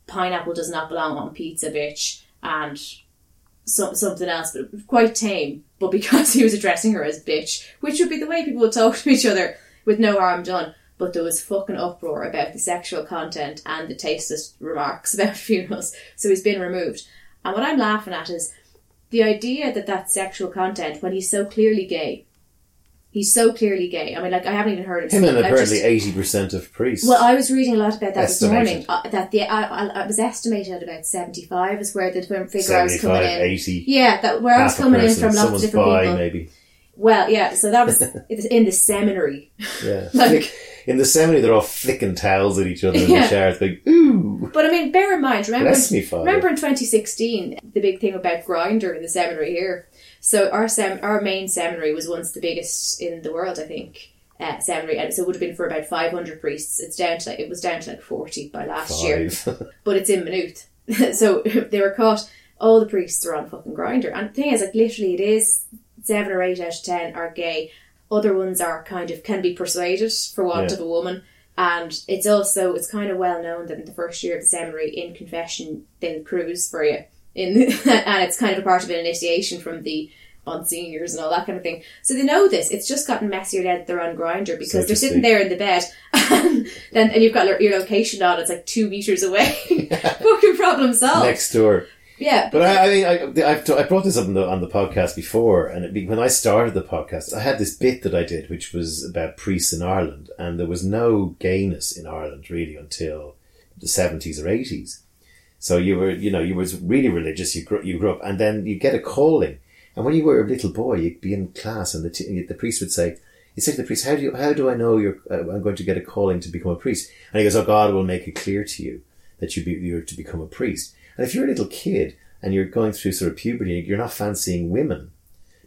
Speaker 2: "Pineapple does not belong on pizza, bitch," and some, something else, but quite tame. But because he was addressing her as bitch, which would be the way people would talk to each other with no harm done. But there was fucking uproar about the sexual content and the tasteless remarks about funerals. So he's been removed. And what I'm laughing at is the idea that that sexual content when he's so clearly gay. He's so clearly gay. I mean, like I haven't even heard him.
Speaker 1: Him and apparently eighty percent of priests.
Speaker 2: well, I was reading a lot about that this morning. Uh, that the I, I, I was estimated at about seventy-five is where the figure I was coming
Speaker 1: 75,
Speaker 2: in.
Speaker 1: 80,
Speaker 2: Yeah, that where I was coming in from lots of different
Speaker 1: bi,
Speaker 2: people.
Speaker 1: maybe.
Speaker 2: Well, yeah, so that was in the seminary.
Speaker 1: Yeah.
Speaker 2: Like-
Speaker 1: in the seminary, they're all flicking towels at each other in
Speaker 2: Yeah.
Speaker 1: the showers, going, ooh,
Speaker 2: But I mean, bear in mind, remember,
Speaker 1: bless me, Father.
Speaker 2: remember in 2016, the big thing about Grindr in the seminary here. So our sem- our main seminary was once the biggest in the world, I think. Uh, seminary, and so it would have been for about 500 priests. It's down to like it was down to like 40 by last year. But it's in Maynooth. so they were caught. All the priests are on fucking Grindr, and the thing is, like literally, it is seven or eight out of ten are gay. Other ones are kind of can be persuaded for want
Speaker 1: Yeah.
Speaker 2: of a woman, and it's also it's kind of well known that in the first year of the seminary, in confession, they'll cruise for you, in and it's kind of a part of an initiation from the on seniors and all that kind of thing. So they know this. It's just gotten messier they're on Grindr because
Speaker 1: So
Speaker 2: they're sitting there in the bed, and then and you've got your location on. It's like two meters away. Fucking problem solved.
Speaker 1: Next door.
Speaker 2: Yeah,
Speaker 1: But I, I mean, I, I've, I brought this up on the, on the podcast before, and it, be- when I started the podcast, I had this bit that I did, which was about priests in Ireland, and there was no gayness in Ireland really until the seventies or eighties. So you were, you know, you was really religious. You grew, you grew up, and then you get a calling, and when you were a little boy, you'd be in class, and the t- the priest would say, "You say to the priest, how do you, how do I know you're uh, I'm going to get a calling to become a priest?" And he goes, "Oh, God will make it clear to you that you be, you're to become a priest." And if you're a little kid and you're going through sort of puberty, you're not fancying women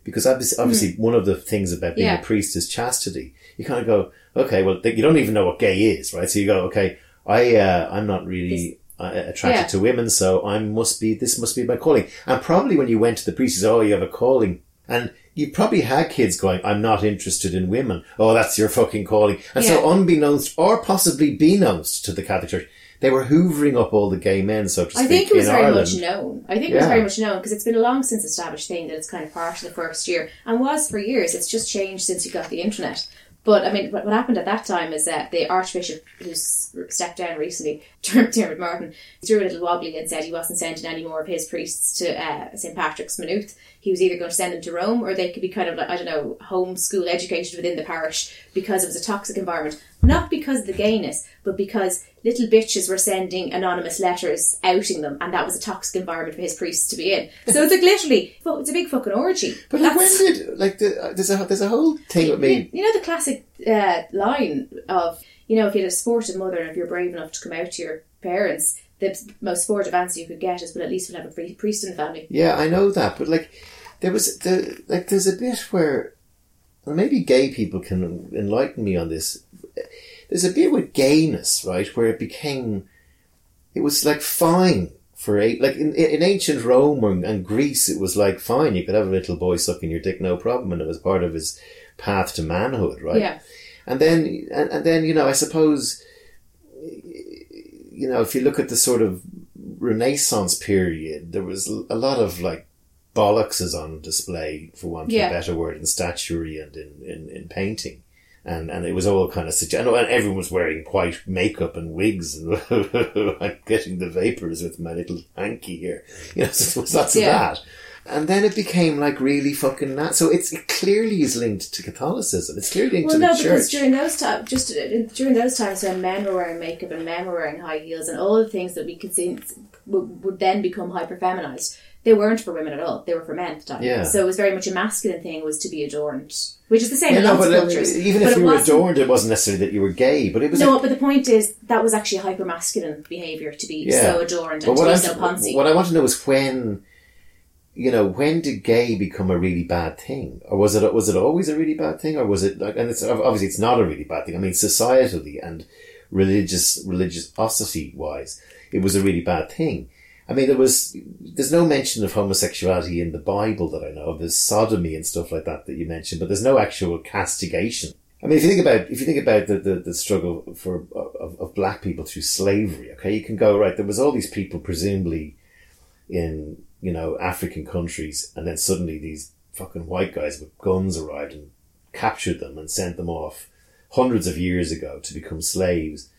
Speaker 1: because obviously, obviously one of the things about being
Speaker 2: Hmm. Yeah.
Speaker 1: a priest is chastity. You kind of go, okay, well, th- you don't even know what gay is, right? So you go, okay, I, uh, I'm not really Uh, attracted
Speaker 2: Yeah.
Speaker 1: to women, so I must be, this must be my calling. And probably when you went to the priest, said, oh, you have a calling. And you probably had kids going, I'm not interested in women. Oh, that's your fucking calling. And so unbeknownst, or possibly beknownst to the Catholic Church, they were hoovering up all the gay men, so to speak,
Speaker 2: I think it was very
Speaker 1: Ireland.
Speaker 2: much known. I think it was very much known because it's been a long since established thing that it's kind of part of the first year and was for years. It's just changed since you got the internet. But I mean, what, what happened at that time is that the Archbishop, who's stepped down recently, Diarmuid Martin, threw a little wobbly and said he wasn't sending any more of his priests to uh, St Patrick's Maynooth. He was either going to send them to Rome or they could be kind of like, I don't know, homeschool educated within the parish because it was a toxic environment. Not because of the gayness, but because little bitches were sending anonymous letters outing them and that was a toxic environment for his priests to be in. So it's like literally, fu- it's a big fucking orgy.
Speaker 1: But like, when did like the, uh, there's a there's a whole thing with me.
Speaker 2: you know the classic uh, line of, you know, if you had a sportive mother and if you're brave enough to come out to your parents, the most sportive answer you could get is, well, at least we'll have a priest in the family.
Speaker 1: Yeah, I know that, but like there was the like there's a bit where well, maybe gay people can enlighten me on this. There's a bit with gayness, right, where it became it was like fine for a like in, in ancient Rome and, and Greece, it was like fine. You could have a little boy sucking your dick, no problem, and it was part of his path to manhood, right?
Speaker 2: Yeah.
Speaker 1: And then, and, and then, you know, I suppose, you know, if you look at the sort of Renaissance period, there was a lot of like bollockses on display, for want of
Speaker 2: Yeah.
Speaker 1: a better word, in statuary and in, in, in painting. And, and it was all kind of suggest- and everyone was wearing white makeup and wigs and I'm getting the vapors with my little hanky here. You know, so there was lots
Speaker 2: Yeah.
Speaker 1: of that. And then it became like really fucking that. So it's, it clearly is linked to Catholicism. It's clearly linked
Speaker 2: Well,
Speaker 1: to the
Speaker 2: no,
Speaker 1: church.
Speaker 2: because during those times, just during those times when men were wearing makeup and men were wearing high heels and all the things that we could see would, would then become hyper feminized, they weren't for women at all. They were for men at the time.
Speaker 1: Yeah.
Speaker 2: So it was very much a masculine thing was to be adorned, which is the same
Speaker 1: Yeah,
Speaker 2: in
Speaker 1: no,
Speaker 2: lots
Speaker 1: but
Speaker 2: of
Speaker 1: uh,
Speaker 2: cultures.
Speaker 1: even
Speaker 2: But
Speaker 1: if you were adorned, it wasn't necessarily that you were gay, but it was.
Speaker 2: No, but the point is that was actually hyper masculine behavior to be
Speaker 1: Yeah.
Speaker 2: so adorned
Speaker 1: but
Speaker 2: and to be so poncy.
Speaker 1: what I want to know is when, you know, when did gay become a really bad thing, or was it was it always a really bad thing, or was it like? And it's obviously it's not a really bad thing. I mean, societally and religious religiosity wise, it was a really bad thing. I mean, there was there's no mention of homosexuality in the Bible that I know of. There's sodomy and stuff like that that you mentioned, but there's no actual castigation. I mean, if you think about if you think about the, the, the struggle for of, of black people through slavery, okay, you can go right. There was all these people presumably in you know African countries, and then suddenly these fucking white guys with guns arrived and captured them and sent them off hundreds of years ago to become slaves,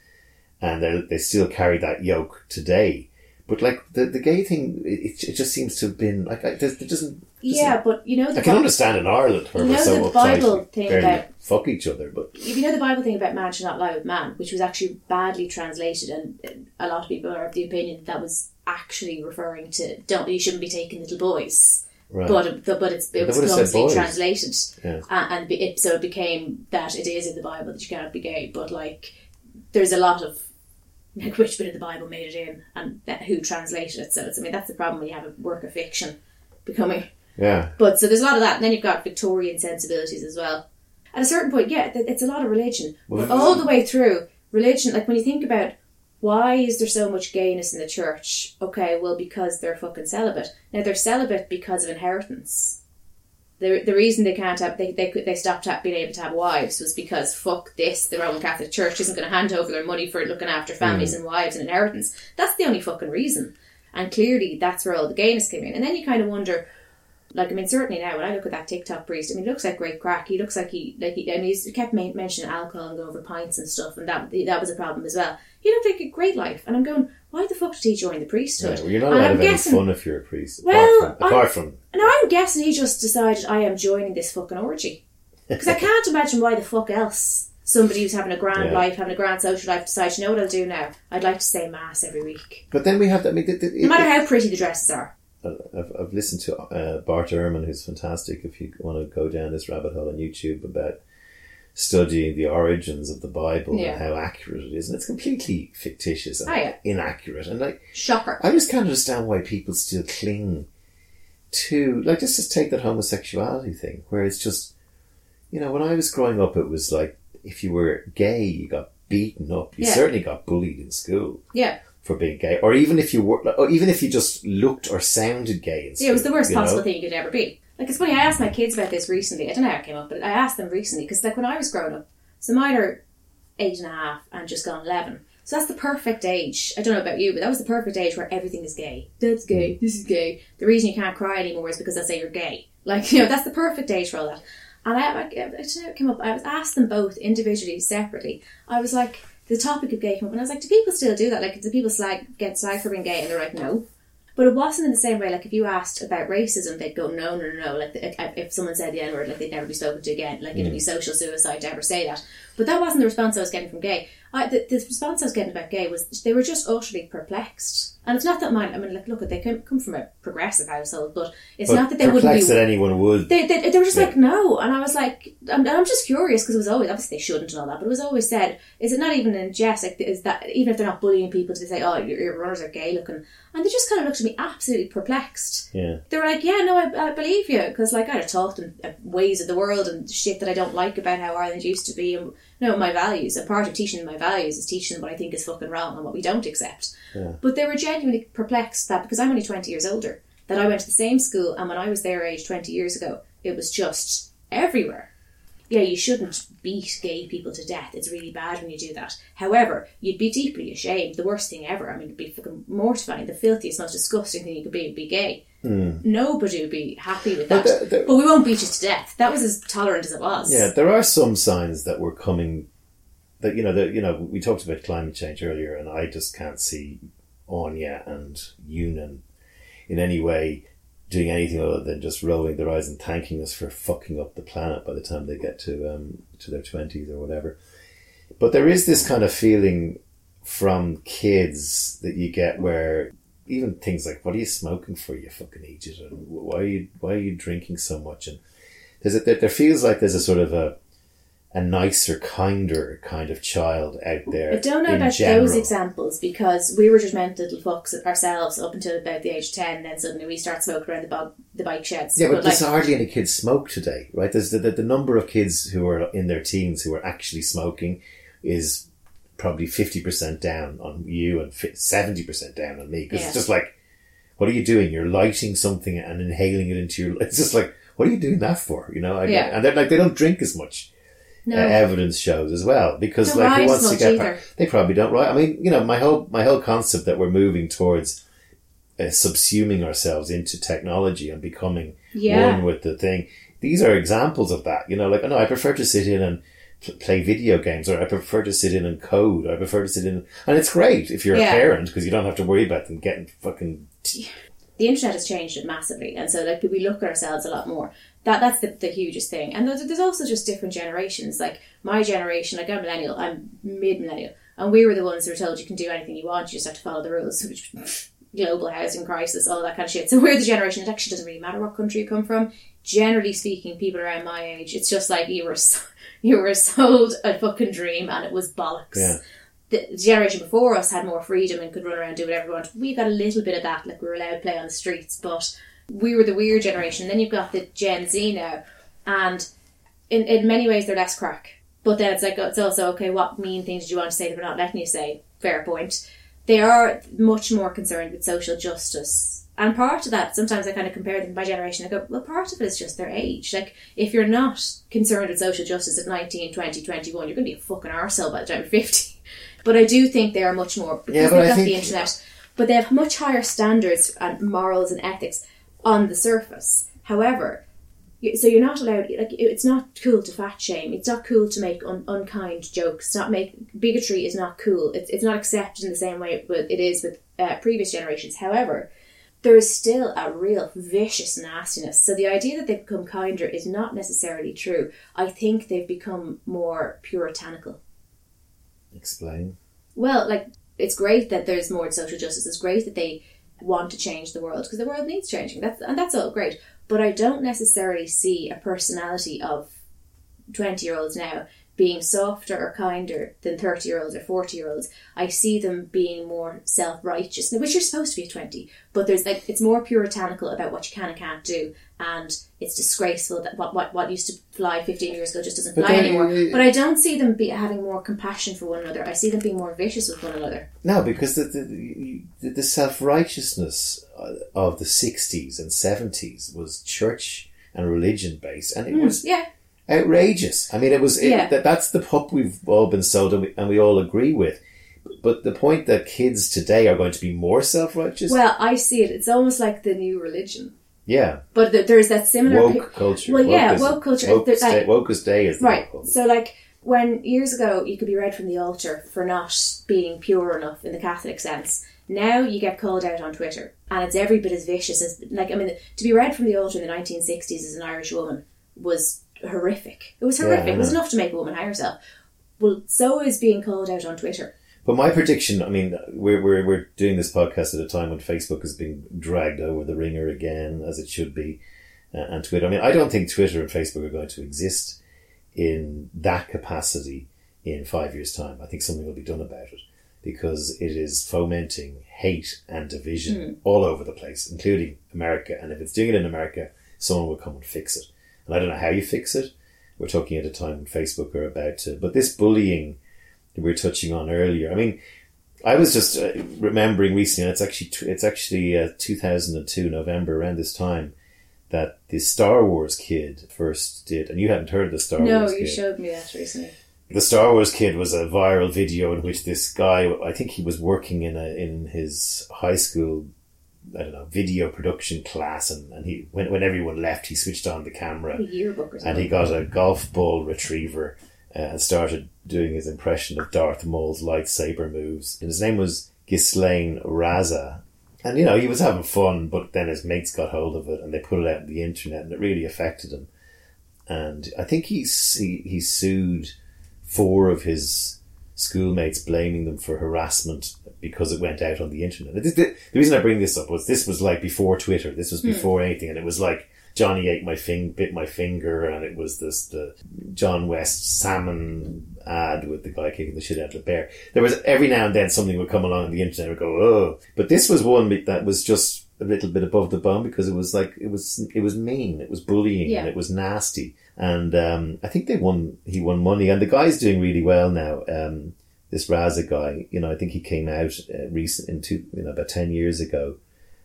Speaker 1: and they they still carry that yoke today. But like the the gay thing, it, it just seems to have been like I, there, there doesn't.
Speaker 2: yeah, but you know the
Speaker 1: I can
Speaker 2: Bi-
Speaker 1: understand in Ireland where
Speaker 2: You
Speaker 1: we're
Speaker 2: know
Speaker 1: so
Speaker 2: the Bible thing about-
Speaker 1: fuck each other, but
Speaker 2: if you know the Bible thing about man should not lie with man, which was actually badly translated, and a lot of people are of the opinion that, that was actually referring to don't you shouldn't be taking little boys,
Speaker 1: right.
Speaker 2: but but it's it was clumsily translated,
Speaker 1: Yeah.
Speaker 2: A- and it, so it became that it is in the Bible that you cannot be gay, but like there's a lot of like which bit of the Bible made it in and that, who translated it. So it's, I mean that's the problem when you have a work of fiction becoming
Speaker 1: yeah,
Speaker 2: but so there's a lot of that. And then you've got Victorian sensibilities as well. At a certain point, yeah, it's a lot of religion.
Speaker 1: Well,
Speaker 2: all the way through, religion, like when you think about why is there so much gayness in the church? Okay, well, because they're fucking celibate. Now, they're celibate because of inheritance. The, the reason they can't have, they, they, they stopped being able to have wives was because fuck this, the Roman Catholic Church isn't going to hand over their money for looking after mm. families and wives and inheritance. That's the only fucking reason. And clearly, that's where all the gayness came in. And then you kind of wonder, like I mean, certainly now when I look at that TikTok priest, I mean, he looks like great crack. He looks like he like he, and he's he kept ma- mentioning alcohol and going over pints and stuff, and that that was a problem as well. He looked like a great life, and I'm going, why the fuck did he join the
Speaker 1: yeah.
Speaker 2: priesthood?
Speaker 1: Well, you're not allowed to have any fun if you're a priest.
Speaker 2: Well,
Speaker 1: apart from, apart from
Speaker 2: Now I'm guessing he just decided I am joining this fucking orgy because I can't imagine why the fuck else somebody who's having a grand
Speaker 1: Yeah.
Speaker 2: life, having a grand social life, decides, you know what I'll do now? I'd like to say mass every week,
Speaker 1: But then we have, that. I mean, the, the,
Speaker 2: no matter how pretty the dresses are.
Speaker 1: I've, I've listened to uh, Bart Ehrman, who's fantastic. If you want to go down this rabbit hole on YouTube about studying the origins of the Bible
Speaker 2: Yeah.
Speaker 1: and how accurate it is, and it's completely fictitious and
Speaker 2: Oh, yeah.
Speaker 1: inaccurate. And like,
Speaker 2: Shocker.
Speaker 1: I just can't understand why people still cling too like let's just take that homosexuality thing where it's just you know when I was growing up it was like if you were gay you got beaten up you
Speaker 2: Yeah.
Speaker 1: certainly got bullied in school
Speaker 2: Yeah.
Speaker 1: for being gay or even if you were or even if you just looked or sounded gay in school,
Speaker 2: Yeah, it was the worst
Speaker 1: you know?
Speaker 2: possible thing you could ever be. Like, it's funny, I asked my kids about this recently. I don't know how it came up, but I asked them recently because, like, when I was growing up, so mine are eight and a half and just gone 11. So that's the perfect age. I don't know about you, but that was the perfect age where everything is gay. That's gay. Mm. This is gay. The reason you can't cry anymore is because they say you're gay. Like, you know, that's the perfect age for all that. And I, I, I don't know it came up. I was asked them both individually, separately. I was like, the topic of gay came up, and I was like, do people still do that? Like, do people slag, get slag for being gay? And they're like, no. But it wasn't in the same way. Like if you asked about racism, they'd go no, no, no, no. Like if, if someone said the N word, like they'd never be spoken to again. Like it'd mm. be social suicide to ever say that. But that wasn't the response I was getting from gay. I, the, the response I was getting about gay was they were just utterly perplexed. And it's not that mine. I mean, like look, they come come from a progressive household, but it's
Speaker 1: But
Speaker 2: not that they wouldn't be.
Speaker 1: that anyone would
Speaker 2: They, they, they were just
Speaker 1: Yeah.
Speaker 2: like no, and I was like, I'm, I'm just curious because it was always obviously they shouldn't and all that, but it was always said, is it not even in jest? Like, is that even if they're not bullying people, to say, oh, your, your runners are gay looking, and they just kind of looked at me absolutely perplexed.
Speaker 1: yeah
Speaker 2: They were like, yeah, no, I, I believe you because like I'd have taught them uh, ways of the world and shit that I don't like about how Ireland used to be and no my values. A part of teaching my values is teaching them what I think is fucking wrong and what we don't accept.
Speaker 1: Yeah.
Speaker 2: But they were genuinely perplexed that because I'm only twenty years older, that I went to the same school and when I was their age twenty years ago, it was just everywhere. Yeah, you shouldn't beat gay people to death. It's really bad when you do that. However, you'd be deeply ashamed. The worst thing ever. I mean, it'd be fucking mortifying. The filthiest, most disgusting thing you could be would be gay. Hmm. Nobody would be happy with that.
Speaker 1: But the- the-
Speaker 2: but we won't beat you to death. That was as tolerant as it was.
Speaker 1: Yeah, there are some signs that we're coming. That you know, that you know, we talked about climate change earlier, and I just can't see Anya and Yunan in any way doing anything other than just rolling their eyes and thanking us for fucking up the planet by the time they get to um, to their twenties or whatever. But there is this kind of feeling from kids that you get where even things like, "What are you smoking for? You fucking idiot!" and "Why are you why are you drinking so much?" and there's a, there, there feels like there's a sort of a a nicer, kinder kind of child out there.
Speaker 2: I don't know about
Speaker 1: general.
Speaker 2: those examples because we were just meant little fucks ourselves up until about the age of 10, then suddenly we start smoking around the, bog, the bike sheds.
Speaker 1: Yeah, but,
Speaker 2: like,
Speaker 1: there's hardly any kids smoke today, right? There's the, the, the number of kids who are in their teens who are actually smoking is probably 50% down on you and 70% down on me. Because
Speaker 2: Yeah.
Speaker 1: it's just like, what are you doing? You're lighting something and inhaling it into your... It's just like, what are you doing that for? You know? I,
Speaker 2: Yeah.
Speaker 1: And they're like, they don't drink as much.
Speaker 2: No.
Speaker 1: uh, evidence shows as well because like wants to get par- they probably don't right I mean you know my whole my whole concept that we're moving towards uh, subsuming ourselves into technology and becoming
Speaker 2: Yeah.
Speaker 1: one with the thing these are examples of that you know like no I prefer to sit in and play video games or I prefer to sit in and code I prefer to sit in and it's great if you're
Speaker 2: Yeah.
Speaker 1: a parent because you don't have to worry about them getting fucking
Speaker 2: the internet has changed it massively, and so like we look at ourselves a lot more. That that's the, the hugest thing. And there's, there's also just different generations. Like my generation, like I'm millennial, I'm mid millennial, and we were the ones who were told you can do anything you want, you just have to follow the rules. Which global housing crisis, all that kind of shit. So we're the generation. It actually doesn't really matter what country you come from. Generally speaking, people around my age, it's just like you were so, you were sold a fucking dream, and it was bollocks
Speaker 1: Yeah.
Speaker 2: the generation before us had more freedom and could run around and do whatever we want. We got a little bit of that, like we were allowed to play on the streets, but we were the weird generation. Then you've got the Gen Z now, and in, in many ways they're less crack. But then it's like it's also okay. What mean things do you want to say that we're not letting you say? Fair point. They are much more concerned with social justice. And part of that, sometimes I kind of compare them to my generation. I go, well, part of it is just their age. Like, if you're not concerned with social justice at 19, 20, 21, you're going to be a fucking arsehole by the time you're 50. But I do think they are much more, because
Speaker 1: Yeah,
Speaker 2: they've got the internet, but they have much higher standards and morals and ethics on the surface. However, so you're not allowed, like, it's not cool to fat shame. It's not cool to make un- unkind jokes. It's not make, bigotry is not cool. It's, it's not accepted in the same way but it is with uh, previous generations. However, there is still a real vicious nastiness. So the idea that they've become kinder is not necessarily true. I think they've become more puritanical.
Speaker 1: explain
Speaker 2: Well, like it's great that there's more social justice. It's great that they want to change the world because the world needs changing. That's and that's all great. But I don't necessarily see a personality of twenty year olds now being softer or kinder than 30 year olds or 40 year olds. I see them being more self righteous, which you're supposed to be at 20, but there's like, it's more puritanical about what you can and can't do, and it's disgraceful that what, what, what used to fly 15 years ago just doesn't
Speaker 1: But
Speaker 2: fly
Speaker 1: then-
Speaker 2: anymore. But I don't see them be having more compassion for one another. I see them being more vicious with one another.
Speaker 1: No, because the the, the, self righteousness uh, of the sixties and seventies was church and religion based, and it hmm, was
Speaker 2: Yeah.
Speaker 1: Outrageous. I mean, it was it,
Speaker 2: Yeah.
Speaker 1: that, that's the pup we've all been sold, and we, and we all agree with. But the point that kids today are going to be more self righteous,
Speaker 2: Well, I see it. It's almost like the new religion.
Speaker 1: yeah,
Speaker 2: But th- there's that similar.
Speaker 1: woke culture.
Speaker 2: Well, yeah,
Speaker 1: is-
Speaker 2: woke culture.
Speaker 1: Woke,
Speaker 2: like-
Speaker 1: woke day is the
Speaker 2: Right.
Speaker 1: woke
Speaker 2: So, like, when years ago you could be read from the altar for not being pure enough in the Catholic sense, now you get called out on Twitter, and it's every bit as vicious as like I mean, to be read from the altar in the 1960s as an Irish woman was horrific. It was horrific.
Speaker 1: I
Speaker 2: it was enough to make a woman hang herself. Well, so is being called out on Twitter.
Speaker 1: But my prediction, I mean, we're, we're, we're doing this podcast at a time when Facebook is being dragged over the wringer again, as it should be, uh, and Twitter. I mean, I don't think Twitter and Facebook are going to exist in that capacity in five years' time. I think something will be done about it because it is fomenting hate and division all over the place, including America. And if it's doing it in America, someone will come and fix it. And I don't know how you fix it. We're talking at a time when Facebook are about to, but this bullying that we were touching on earlier. I mean, I was just uh, remembering recently, and it's actually it's actually uh, 2002 November around this time that the Star Wars kid first did, and you hadn't heard of the Star
Speaker 2: no,
Speaker 1: Wars No,
Speaker 2: you
Speaker 1: kid.
Speaker 2: showed me that recently.
Speaker 1: The Star Wars kid was a viral video in which this guy, I think he was working in a in his high school, I don't know, video production class, and, and he when when everyone left, he switched on the camera
Speaker 2: A yearbook or
Speaker 1: and he got a golf ball retriever uh, and started doing his impression of Darth Maul's lightsaber moves. And his name was Ghyslain Raza. And, you know, he was having fun, but then his mates got hold of it and they put it out on the internet and it really affected him. And I think he, he, he sued four of his schoolmates, blaming them for harassment because it went out on the internet. The, the reason I bring this up was this was like before Twitter. This was hmm. before anything, and it was like Johnny ate my fing, bit my finger, and it was this the John West salmon ad with the guy kicking the shit out of the bear. There was every now and then something would come along on the internet and go, oh, but this was one that was just a little bit above the bone because it was like it was it was mean, it was bullying,
Speaker 2: Yeah.
Speaker 1: and it was nasty. And um, I think they won. He won money, and the guy's doing really well now. Um, this Raza guy, you know, I think he came out uh, recent in two, you know, about ten years ago,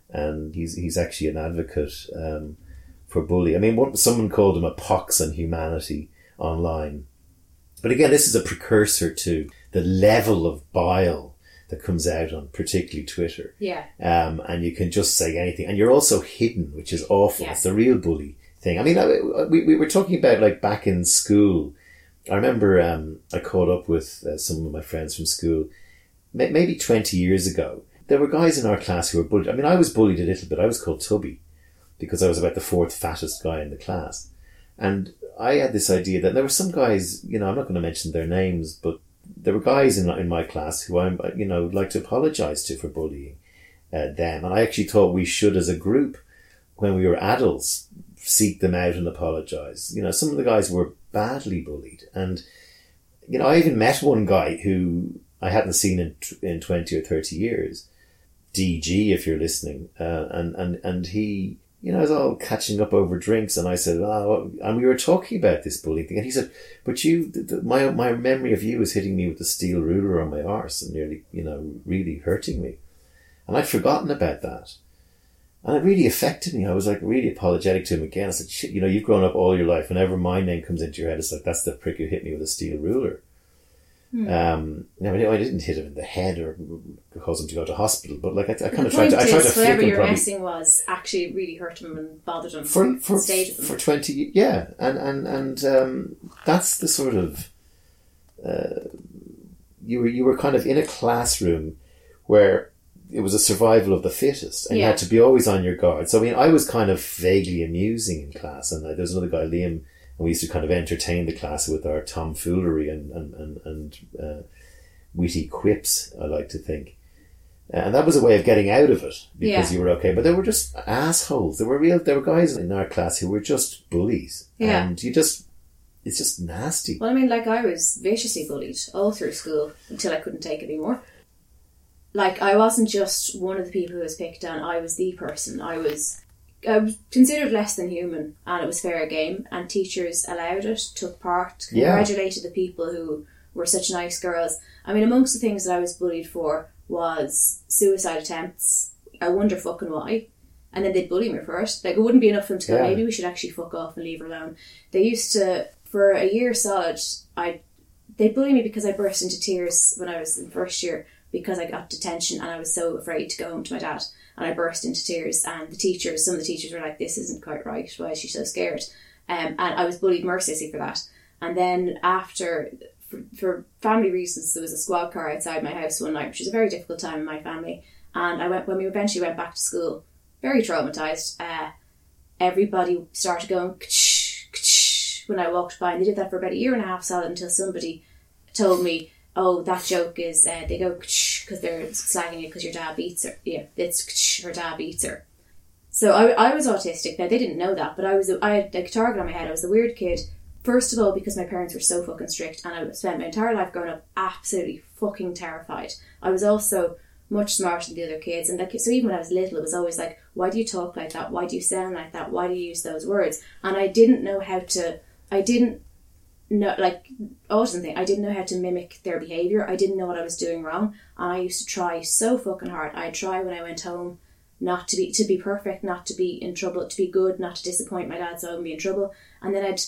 Speaker 1: and he's he's actually an advocate um, for bully. I mean, what someone called him a pox on humanity online, but again, this is a precursor to the level of bile that comes out on particularly Twitter
Speaker 2: yeah.
Speaker 1: um, and you can just say anything, and you're also hidden, which is awful.
Speaker 2: Yeah.
Speaker 1: It's the real bully thing. I mean, I, we, we were talking about like back in school. I remember um, I caught up with uh, some of my friends from school, may- maybe twenty years ago. There were guys in our class who were bullied. I mean, I was bullied a little bit. I was called Tubby because I was about the fourth fattest guy in the class, and I had this idea that there were some guys. You know, I'm not going to mention their names, but there were guys in in my class who I'm you know would like to apologise to for bullying uh, them, and I actually thought we should, as a group, when we were adults, seek them out and apologise. You know, some of the guys were badly bullied, and you know, I even met one guy who I hadn't seen in in twenty or thirty years, DG, if you're listening, uh, and and and he. You know, I was all catching up over drinks, and I said, "Oh," and we were talking about this bullying thing, and he said, "But you, th- th- my my memory of you is hitting me with a steel ruler on my arse and nearly, you know, really hurting me." And I'd forgotten about that. And it really affected me. I was like really apologetic to him again. I said, shit, you know, you've grown up all your life. Whenever my name comes into your head, it's like, that's the prick who hit me with a steel ruler. Um, now, I didn't hit him in the head or cause him to go to hospital, but like, I, I kind
Speaker 2: The
Speaker 1: of tried to, I tried to
Speaker 2: is,
Speaker 1: flick
Speaker 2: whatever
Speaker 1: him
Speaker 2: you're
Speaker 1: probably
Speaker 2: messing was actually really hurt him and bothered him.
Speaker 1: for, for, for 20, ye- yeah. And, and, and, um, that's the sort of, uh, you were, you were kind of in a classroom where it was a survival of the fittest and you had to be always on your guard. So, I mean, I was kind of vaguely amusing in class and uh, there was another guy, Liam, and we used to kind of entertain the class with our tomfoolery and, and, and, and, uh, witty quips, I like to think. And that was a way of getting out of it because
Speaker 2: Yeah.
Speaker 1: you were okay. But they were just assholes. There were real, there were guys in our class who were just bullies.
Speaker 2: Yeah.
Speaker 1: And you just, it's just nasty.
Speaker 2: Well, I mean, like I was viciously bullied all through school until I couldn't take it anymore. Like I wasn't just one of the people who was picked on. I was the person. I was. I was considered less than human, and it was fair game. And teachers allowed it, took part,
Speaker 1: Yeah.
Speaker 2: congratulated the people who were such nice girls. I mean, amongst the things that I was bullied for was suicide attempts. I wonder fucking why. And then they'd bully me first. Like, it wouldn't be enough for them to go,
Speaker 1: Yeah.
Speaker 2: maybe we should actually fuck off and leave her alone. They used to, for a year solid, I they bullied me because I burst into tears when I was in first year because I got detention and I was so afraid to go home to my dad. And I burst into tears. And the teachers, some of the teachers were like, this isn't quite right. Why is she so scared? Um, and I was bullied mercilessly for that. And then after, for, for family reasons, there was a squad car outside my house one night, which was a very difficult time in my family. And I went when we eventually went back to school, very traumatized. Uh, everybody started going "Kch, kch," when I walked by, and they did that for about a year and a half solid until somebody told me, "Oh, that joke is uh, they go because they're slagging you because your dad beats her. Yeah, it's "Kch, her dad beats her." So I, I was autistic. Now they didn't know that, but I was I had a target on my head. I was the weird kid. First of all, because my parents were so fucking strict, and I spent my entire life growing up absolutely fucking terrified. I was also much smarter than the other kids, and like so, even when I was little, it was always like, "Why do you talk like that? Why do you sound like that? Why do you use those words?" And I didn't know how to. I didn't know like autism thing. I didn't know how to mimic their behavior. I didn't know what I was doing wrong, and I used to try so fucking hard. I'd try when I went home not to be to be perfect, not to be in trouble, to be good, not to disappoint my dad, so I wouldn't be in trouble. And then I'd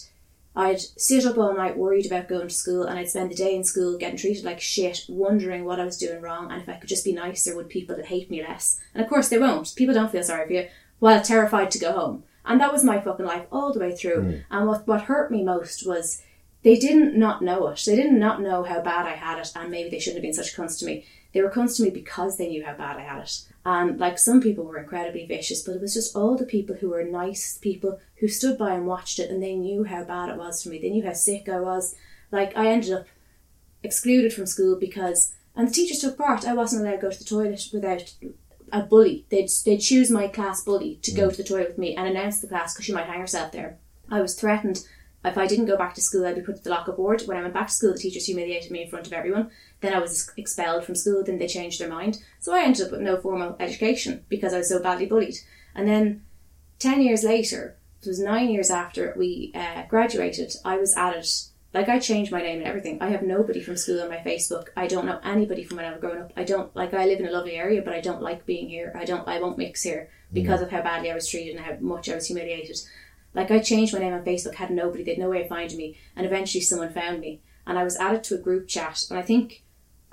Speaker 2: I'd sit up all night worried about going to school, and I'd spend the day in school getting treated like shit, wondering what I was doing wrong, and if I could just be nicer, would people that hate me less? And of course they won't. People don't feel sorry for you, while terrified to go home. And that was my fucking life all the way through. Mm. And what what hurt me most was they didn't not know it. They didn't not know how bad I had it, and maybe they shouldn't have been such cunts to me. They were cunts to me because they knew how bad I had it. And like some people were incredibly vicious, but it was just all the people who were nice people who stood by and watched it, and they knew how bad it was for me. They knew how sick I was. Like I ended up excluded from school because, and the teachers took part. I wasn't allowed to go to the toilet without a bully. They'd they'd choose my class bully to go mm. to the toilet with me and announce the class because she might hang herself there. I was threatened if I didn't go back to school, I'd be put to the locker board. When I went back to school, the teachers humiliated me in front of everyone. Then I was expelled from school. Then they changed their mind. So I ended up with no formal education because I was so badly bullied. And then ten years later, it was nine years after we uh, graduated, I was added. Like I changed my name and everything. I have nobody from school on my Facebook. I don't know anybody from when I was growing up. I don't like. I live in a lovely area, but I don't like being here. I don't. I won't mix here because of how badly I was treated and how much I was humiliated. Like I changed my name on Facebook, had nobody, they'd no way of finding me, and eventually someone found me, and I was added to a group chat, and I think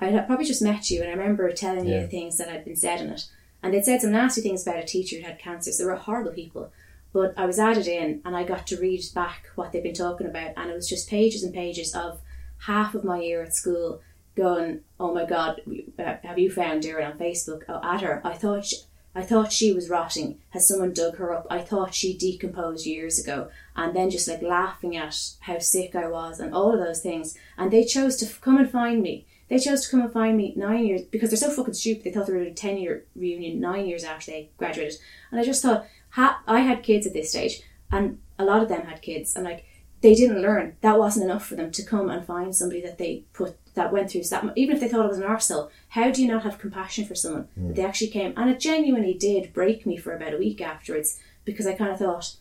Speaker 2: I had probably just met you, and I remember telling you
Speaker 1: Yeah.
Speaker 2: the things that had been said in it, and they'd said some nasty things about a teacher who had cancer. So they were horrible people, but I was added in, and I got to read back what they'd been talking about, and it was just pages and pages of half of my year at school going, "Oh my God, uh, have you found Darren on Facebook? Oh, at her, I thought." She, I thought she was rotting. Has someone dug her up? I thought she decomposed years ago. And then just like laughing at how sick I was and all of those things. And they chose to f- come and find me. They chose to come and find me nine years because they're so fucking stupid. They thought they were doing a 10 year reunion nine years after they graduated. And I just thought, ha- I had kids at this stage and a lot of them had kids. And like, they didn't learn. That wasn't enough for them to come and find somebody that they put that went through that even if they thought it was an arsehole, how do you not have compassion for someone that they actually came and it genuinely did break me for about a week afterwards because I kind of thought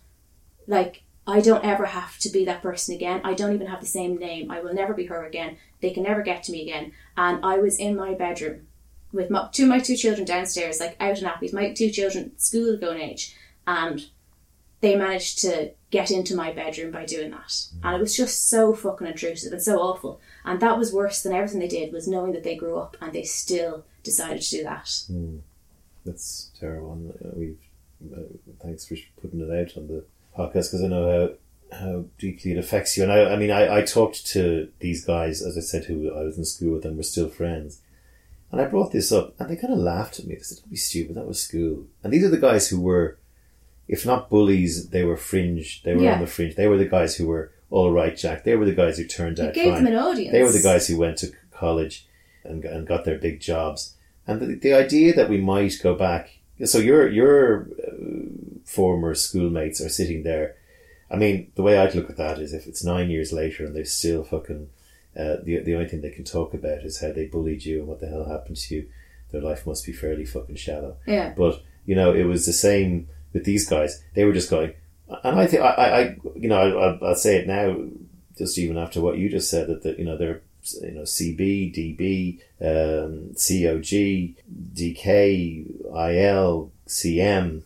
Speaker 2: like I don't ever have to be that person again. I don't even have the same name. I will never be her again. They can never get to me again. And I was in my bedroom with my, two my two children downstairs, like out in nappies, my two children school going age, and they managed to get into my bedroom by doing that. Hmm. And it was just so fucking intrusive and so awful. And that was worse than everything they did was knowing that they grew up and they still decided to do that.
Speaker 1: That's terrible. And uh, we've uh, thanks for putting it out on the podcast because I know how how deeply it affects you. And I, I mean, I, I talked to these guys, as I said, who I was in school with, and we're still friends. And I brought this up, and they kind of laughed at me. They said, "Don't be stupid. That was school." And these are the guys who were, if not bullies, they were fringe. They were
Speaker 2: Yeah.
Speaker 1: on the fringe. They were the guys who were all right, Jack. They were the guys who turned out
Speaker 2: gave
Speaker 1: fine.
Speaker 2: them an audience.
Speaker 1: They were the guys who went to college and, and got their big jobs. And the, the idea that we might go back. So your your uh, former schoolmates are sitting there, I mean, the way I'd look at that is if it's nine years later and they're still fucking, uh, the the only thing they can talk about is how they bullied you and what the hell happened to you. Their life must be fairly fucking shallow.
Speaker 2: Yeah.
Speaker 1: But you know, it was the same with these guys. They were just going, and I think I, I, I you know, I, I'll, I'll say it now, just even after what you just said that, that you know they're you know CB, DB, um, COG, DK, IL, CM.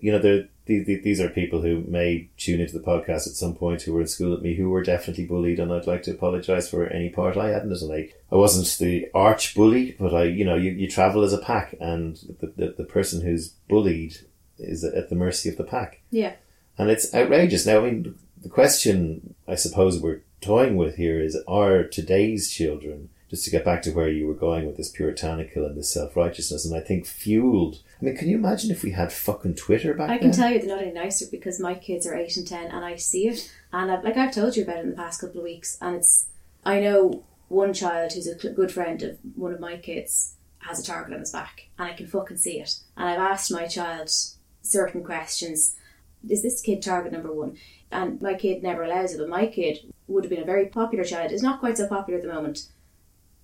Speaker 1: You know, they're these, these are people who may tune into the podcast at some point who were in school with me who were definitely bullied and I'd like to apologise for any part I had in it and I, I wasn't the arch bully but I you know you, you travel as a pack and the, the, the person who's bullied is at the mercy of the pack
Speaker 2: Yeah.
Speaker 1: And it's outrageous now I mean the question I suppose we're toying with here is are today's children just to get back to where you were going with this puritanical and this self-righteousness and I think fueled I mean can you imagine if we had fucking Twitter back then?
Speaker 2: I
Speaker 1: then
Speaker 2: can tell you they're not any nicer because my kids are eight and ten, and I see it. And I've, like I've told you about it in the past couple of weeks, and it's I know one child who's a good friend of one of my kids has a target on his back, and I can fucking see it. And I've asked my child certain questions. Is this kid target number one? And my kid never allows it, but my kid would have been a very popular child. Is not quite so popular at the moment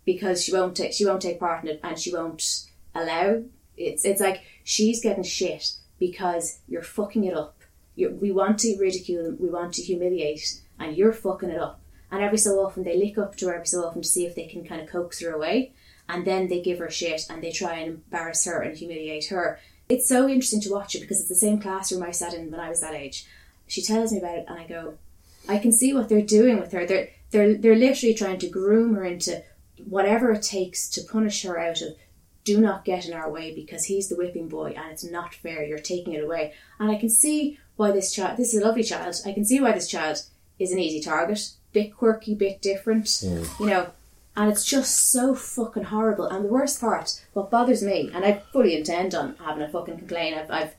Speaker 2: because she won't take she won't take part in it, and she won't allow. It's it's like she's getting shit because you're fucking it up. you we want to ridicule we want to humiliate, and you're fucking it up. And every so often they lick up to her every so often to see if they can kind of coax her away, and then they give her shit and they try and embarrass her and humiliate her. It's so interesting to watch it because it's the same classroom I sat in when I was that age. She tells me about it, and I go, I can see what they're doing with her. They're they're they're literally trying to groom her into whatever it takes to punish her out of do not get in our way because he's the whipping boy and it's not fair. You're taking it away. And I can see why this child, this is a lovely child, I can see why this child is an easy target. Bit quirky, bit different, mm. you know. And it's just so fucking horrible. And the worst part, what bothers me, and I fully intend on having a fucking complaint, I've, I've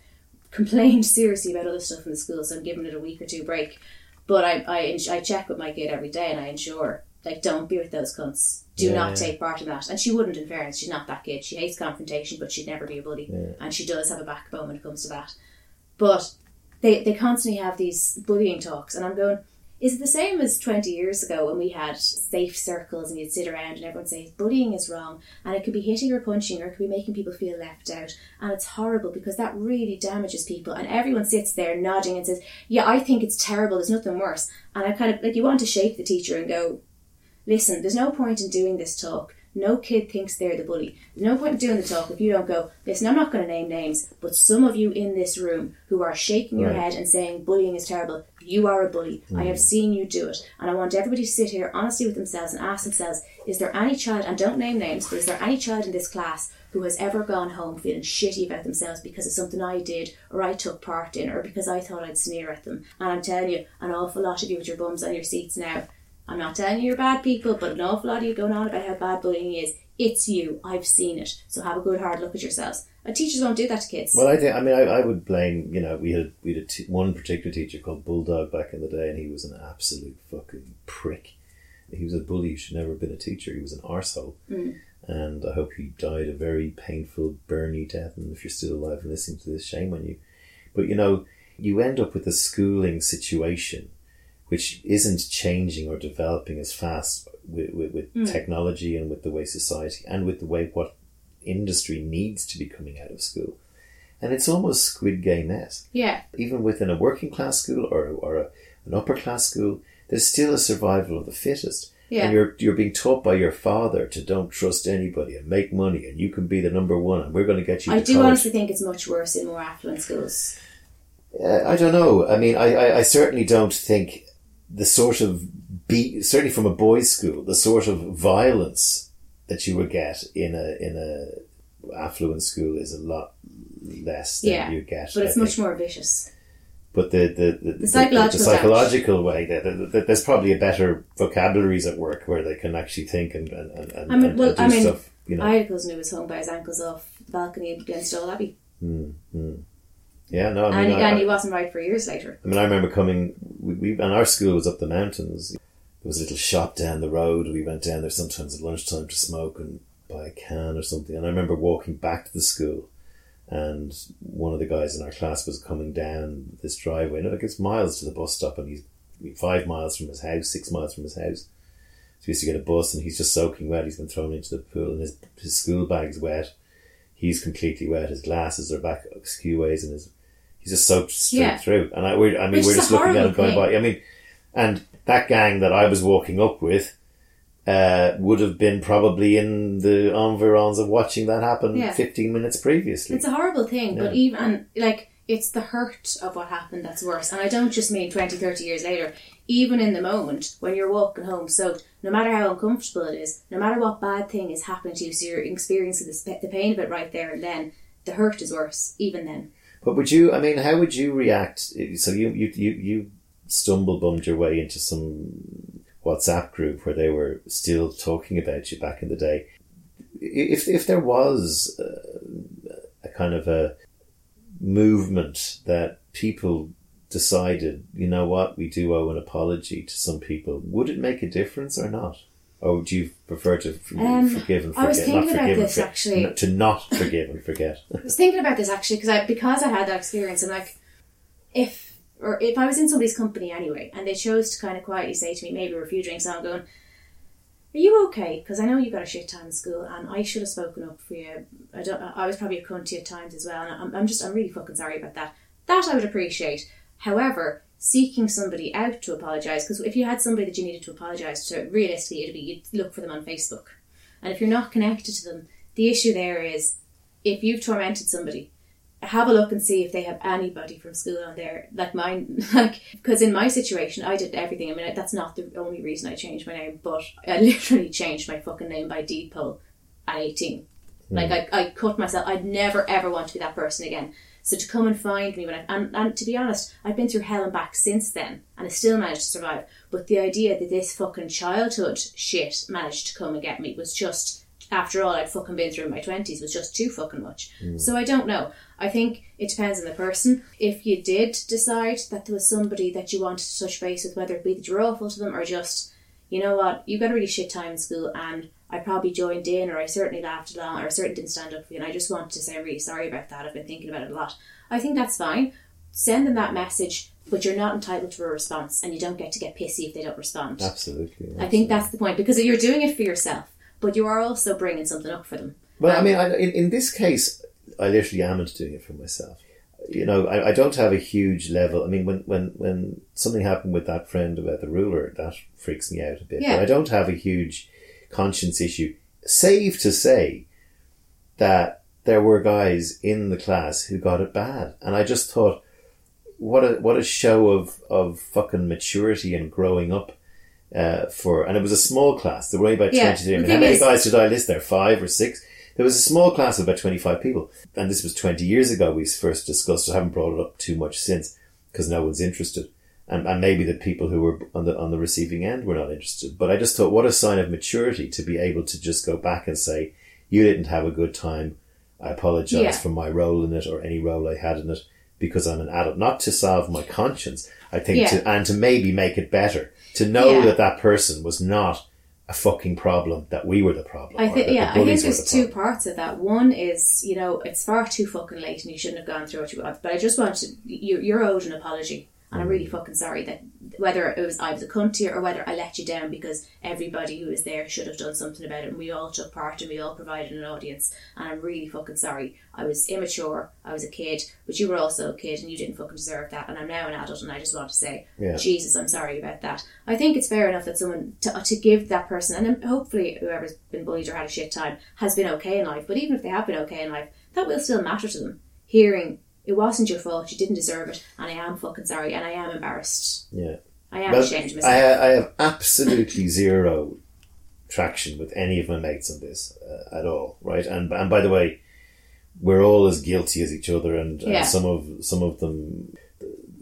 Speaker 2: complained seriously about other stuff in the school, so I'm giving it a week or two break. But I, I, I check with my kid every day and I ensure, like, don't be with those cunts. Do
Speaker 1: Yeah,
Speaker 2: not
Speaker 1: yeah.
Speaker 2: take part in that. And she wouldn't, in fairness. She's not that kid. She hates confrontation, but she'd never be a bully.
Speaker 1: Yeah.
Speaker 2: And she does have a backbone when it comes to that. But they, they constantly have these bullying talks, and I'm going, is the same as 20 years ago when we had safe circles and you'd sit around and everyone say bullying is wrong and it could be hitting or punching or it could be making people feel left out and it's horrible because that really damages people and everyone sits there nodding and says yeah I think it's terrible there's nothing worse and I kind of like you want to shake the teacher and go listen there's no point in doing this talk no kid thinks they're the bully. There's no point in doing the talk if you don't go, listen, I'm not going to name names, but some of you in this room who are shaking your head and saying bullying is terrible, you are a bully. I have mm. seen you do it. And I want everybody to sit here honestly with themselves and ask themselves, is there any child, and don't name names, but is there any child in this class who has ever gone home feeling shitty about themselves because of something I did or I took part in or because I thought I'd sneer at them? And I'm telling you, an awful lot of you with your bums on your seats now. I'm not telling you you're bad people, but an awful lot of you going on about how bad bullying is. It's you. I've seen it. So have a good hard look at yourselves. And teachers don't do that to kids.
Speaker 1: Well, I think I mean I, I would blame you know we had we had a t- one particular teacher called Bulldog back in the day, and he was an absolute fucking prick. He was a bully. He should never have been a teacher. He was an arsehole. Hmm. and I hope he died a very painful, burny death. And if you're still alive and listening to this, shame on you. But you know, you end up with a schooling situation which isn't changing or developing as fast with, with, with technology and with the way society and with the way what industry needs to be coming out of school. And it's almost Squid Game esque.
Speaker 2: yeah.
Speaker 1: Even within a working class school or, or a, an upper class school, there's still a survival of the fittest.
Speaker 2: Yeah.
Speaker 1: And you're you're being taught by your father to don't trust anybody and make money and you can be the number one and we're going to get you.
Speaker 2: I do
Speaker 1: college.
Speaker 2: honestly think it's much worse in more affluent schools.
Speaker 1: Uh, I don't know. I mean, I, I, I certainly don't think the sort of beat, certainly from a boys' school, the sort of violence that you would get in a in a affluent school is a lot less than
Speaker 2: Yeah,
Speaker 1: you get.
Speaker 2: But it's much more vicious.
Speaker 1: But the the, the, the,
Speaker 2: psychological
Speaker 1: the psychological way that there's probably a better vocabularies at work where they can actually think and and, and, and,
Speaker 2: I mean,
Speaker 1: and
Speaker 2: well,
Speaker 1: do
Speaker 2: I mean,
Speaker 1: stuff. You know,
Speaker 2: I had a cousin who was hung by his ankles off the balcony at Glenstal Abbey. Hmm, hmm.
Speaker 1: yeah, no, I mean,
Speaker 2: and
Speaker 1: I- I-
Speaker 2: he wasn't right for years later.
Speaker 1: I mean, I remember coming. We, and our school was up the mountains. There was a little shop down the road. We went down there sometimes at lunchtime to smoke and buy a can or something. And I remember walking back to the school, and one of the guys in our class was coming down this driveway. And like it's miles to the bus stop, and he's five miles from his house, six miles from his house. So he used to get a bus, and he's just soaking wet. He's been thrown into the pool, and his his school bag's wet. He's completely wet. His glasses are back skeways, and his he's just soaked straight
Speaker 2: Yeah.
Speaker 1: through. And I, we're, I mean,
Speaker 2: Which
Speaker 1: we're just looking at him going
Speaker 2: thing.
Speaker 1: by. I mean, and that gang that I was walking up with uh, would have been probably in the environs of watching that happen
Speaker 2: Yeah.
Speaker 1: 15 minutes previously.
Speaker 2: It's a horrible thing, but even and, like it's the hurt of what happened that's worse. And I don't just mean 20, 30 years later. Even in the moment when you're walking home soaked, no matter how uncomfortable it is, no matter what bad thing is happening to you, so you're experiencing the, sp- the pain of it right there and then, the hurt is worse. Even then,
Speaker 1: But would you? I mean, how would you react? So you you you, you stumble bummed your way into some WhatsApp group where they were still talking about you back in the day. If if there was uh, a kind of a movement that people decided, you know what, we do owe an apology to some people, would it make a difference or not? Or do you prefer to f-
Speaker 2: Um,
Speaker 1: forgive and forget?
Speaker 2: I was
Speaker 1: forget? Not
Speaker 2: thinking about
Speaker 1: and
Speaker 2: this,
Speaker 1: forget,
Speaker 2: actually.
Speaker 1: to not forgive and forget.
Speaker 2: I was thinking about this actually because I because I had that experience. I'm like, if or if I was in somebody's company anyway, and they chose to kind of quietly say to me, maybe we're a few drinks on, going, "Are you okay?" Because I know you got a shit time in school, and I should have spoken up for you. I don't. I was probably a cunt to you at times as well, and I'm, I'm just I'm really fucking sorry about that. That I would appreciate. However, seeking somebody out to apologise because if you had somebody that you needed to apologise to, realistically, it'd be you'd look for them on Facebook, and if you're not connected to them, the issue there is if you've tormented somebody, have a look and see if they have anybody from school on there, like mine. Like, because in my situation, I did everything. I mean, that's not the only reason I changed my name, but I literally changed my fucking name by deed poll at 18. Like, hmm. I, I cut myself. I'd never ever want to be that person again. So to come and find me when I, and, and to be honest, I've been through hell and back since then, and I still managed to survive. But the idea that this fucking childhood shit managed to come and get me was just, after all I'd fucking been through in my twenties, was just too fucking much. Mm. So I don't know. I think it depends on the person. If you did decide that there was somebody that you wanted to touch base with, whether it be that you're awful to them or just, you know what, you got a really shit time in school and I probably joined in or I certainly laughed along or I certainly didn't stand up for you and I just wanted to say I'm really sorry about that. I've been thinking about it a lot. I think that's fine. Send them that message, but you're not entitled to a response and you don't get to get pissy if they don't respond.
Speaker 1: Absolutely.
Speaker 2: I think that's the point because you're doing it for yourself, but you are also bringing something up for them.
Speaker 1: Well, I
Speaker 2: Um,
Speaker 1: mean, I, in, in this case, I literally am doing it for myself. You know, I, I don't have a huge level. I mean, when, when, when something happened with that friend about the ruler, that freaks me out a bit.
Speaker 2: Yeah.
Speaker 1: But I don't have a huge conscience issue. Save to say that there were guys in the class who got it bad. And I just thought, what a, what a show of, of fucking maturity and growing up. Uh, for and it was a small class. There were only about
Speaker 2: Yeah,
Speaker 1: twenty. I mean, how many
Speaker 2: is-
Speaker 1: guys did I list there? Five or six. There was a small class of about 25 people. And this was 20 years ago we first discussed. I haven't brought it up too much since because no one's interested. And, and maybe the people who were on the, on the receiving end were not interested. But I just thought what a sign of maturity to be able to just go back and say, you didn't have a good time. I apologize
Speaker 2: Yeah.
Speaker 1: for my role in it or any role I had in it because I'm an adult. Not to salve my conscience. I think
Speaker 2: Yeah.
Speaker 1: to, and to maybe make it better. To know
Speaker 2: Yeah.
Speaker 1: that that person was not a fucking problem, that we were the problem.
Speaker 2: I think yeah, I think there's
Speaker 1: the
Speaker 2: two parts of that. One is you know it's far too fucking late and you shouldn't have gone through what you want. But I just want to you, you're owed an apology, and I'm really fucking sorry that whether it was I was a cunt to you or whether I let you down because everybody who was there should have done something about it, and we all took part and we all provided an audience. And I'm really fucking sorry. I was immature. I was a kid, but you were also a kid, and you didn't fucking deserve that. And I'm now an adult, and I just want to say,
Speaker 1: Yeah.
Speaker 2: Jesus, I'm sorry about that. I think it's fair enough that someone to, to give that person, and hopefully whoever's been bullied or had a shit time has been okay in life. But even if they have been okay in life, that will still matter to them. Hearing it wasn't your fault, you didn't deserve it, and I am fucking sorry, and I am embarrassed.
Speaker 1: Yeah.
Speaker 2: I am
Speaker 1: Well,
Speaker 2: ashamed of myself.
Speaker 1: I have absolutely zero traction with any of my mates on this uh, at all, right? And and by the way, we're all as guilty as each other, and, and some of some of them,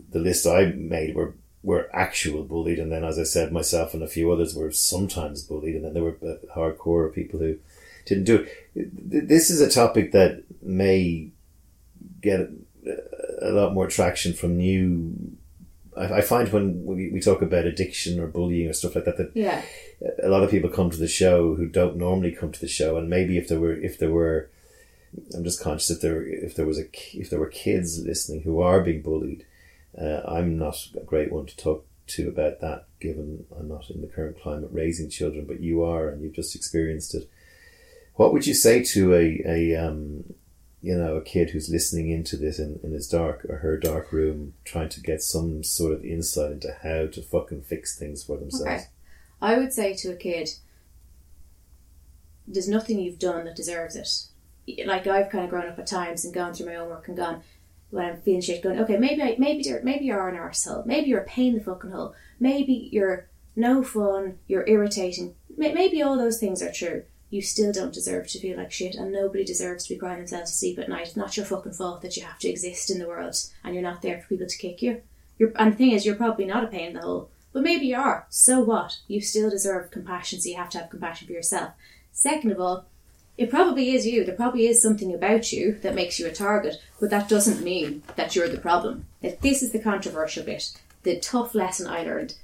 Speaker 1: the list I made were were actual bullied, and then as I said, myself and a few others were sometimes bullied, and then there were uh, hardcore people who didn't do it. This is a topic that may get a, lot more traction from new. I, I find when we, we talk about addiction or bullying or stuff like that, that
Speaker 2: yeah,
Speaker 1: a lot of people come to the show who don't normally come to the show, and maybe if there were if there were I'm just conscious if there if there was a if there were kids listening who are being bullied, uh, I'm not a great one to talk to about that, given I'm not in the current climate raising children, but you are, and you've just experienced it. What would you say to a a um, you know a kid who's listening into this in, in his dark or her dark room, trying to get some sort of insight into how to fucking fix things for themselves?
Speaker 2: Okay. I would say to a kid, there's nothing you've done that deserves it. Like I've kind of grown up at times and gone through my own work and gone when I'm feeling shit, going, okay, maybe I, maybe you're, maybe you're an arsehole, maybe you're a pain in the fucking hole, maybe you're no fun, you're irritating, maybe all those things are true. You still don't deserve to feel like shit, and nobody deserves to be crying themselves to sleep at night. It's not your fucking fault that you have to exist in the world and you're not there for people to kick you. You're, and the thing is, you're probably not a pain in the hole, but maybe you are. So what? You still deserve compassion, so you have to have compassion for yourself. Second of all, it probably is you. There probably is something about you that makes you a target, but that doesn't mean that you're the problem. If This is the controversial bit. The tough lesson I learned.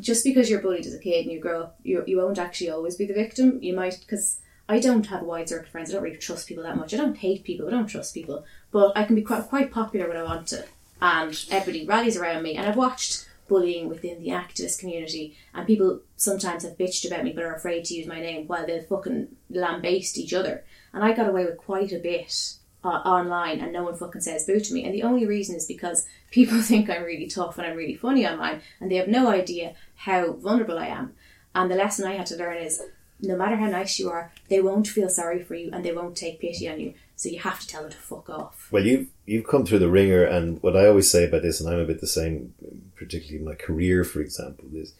Speaker 2: Just because you're bullied as a kid and you grow up, you, you won't actually always be the victim. You might, because I don't have a wide circle of friends. I don't really trust people that much. I don't hate people. I don't trust people. But I can be quite, quite popular when I want to. And everybody rallies around me. And I've watched bullying within the activist community. And people sometimes have bitched about me but are afraid to use my name while they fucking lambaste each other. And I got away with quite a bit uh, online and no one fucking says boo to me. And the only reason is because people think I'm really tough and I'm really funny online and they have no idea how vulnerable I am. And the lesson I had to learn is no matter how nice you are, they won't feel sorry for you and they won't take pity on you. So you have to tell them to fuck off.
Speaker 1: Well, you've you've come through the wringer, and what I always say about this, and I'm a bit the same, particularly in my career, for example, is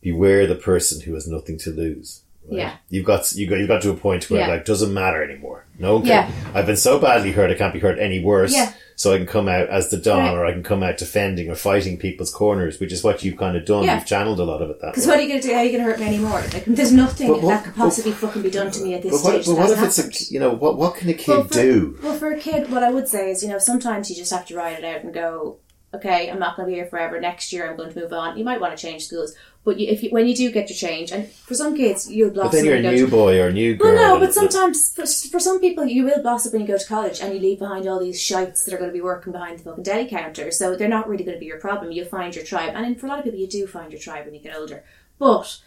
Speaker 1: beware the person who has nothing to lose. Right?
Speaker 2: Yeah.
Speaker 1: you've got you got you got to a point where
Speaker 2: Yeah.
Speaker 1: like doesn't matter anymore. No, one
Speaker 2: Yeah.
Speaker 1: I've been so badly hurt, I can't be hurt any worse.
Speaker 2: Yeah.
Speaker 1: So I can come out as the Don,
Speaker 2: Right.
Speaker 1: or I can come out defending or fighting people's corners, which is what you've kind of done.
Speaker 2: Yeah.
Speaker 1: You've channeled a lot of it that
Speaker 2: Because what are you going to do? How are you going to hurt me anymore? Like, there's nothing
Speaker 1: what-
Speaker 2: that could possibly fucking be done to me at this
Speaker 1: But what,
Speaker 2: stage.
Speaker 1: but what if
Speaker 2: hasn't
Speaker 1: it's a you know what what can a kid
Speaker 2: Well, for,
Speaker 1: do?
Speaker 2: Well, for a kid, what I would say is, you know, sometimes you just have to ride it out and go, okay, I'm not going to be here forever. Next year, I'm going to move on. You might want to change schools, but you, if you, when you do get your change, and for some kids, you'll blossom.
Speaker 1: But then you're a new
Speaker 2: to-
Speaker 1: boy or a new girl.
Speaker 2: Well, no, but sometimes for, for some people, you will blossom when you go to college and you leave behind all these shites that are going to be working behind the fucking deli counter. So they're not really going to be your problem. You'll find your tribe, and for a lot of people, you do find your tribe when you get older. But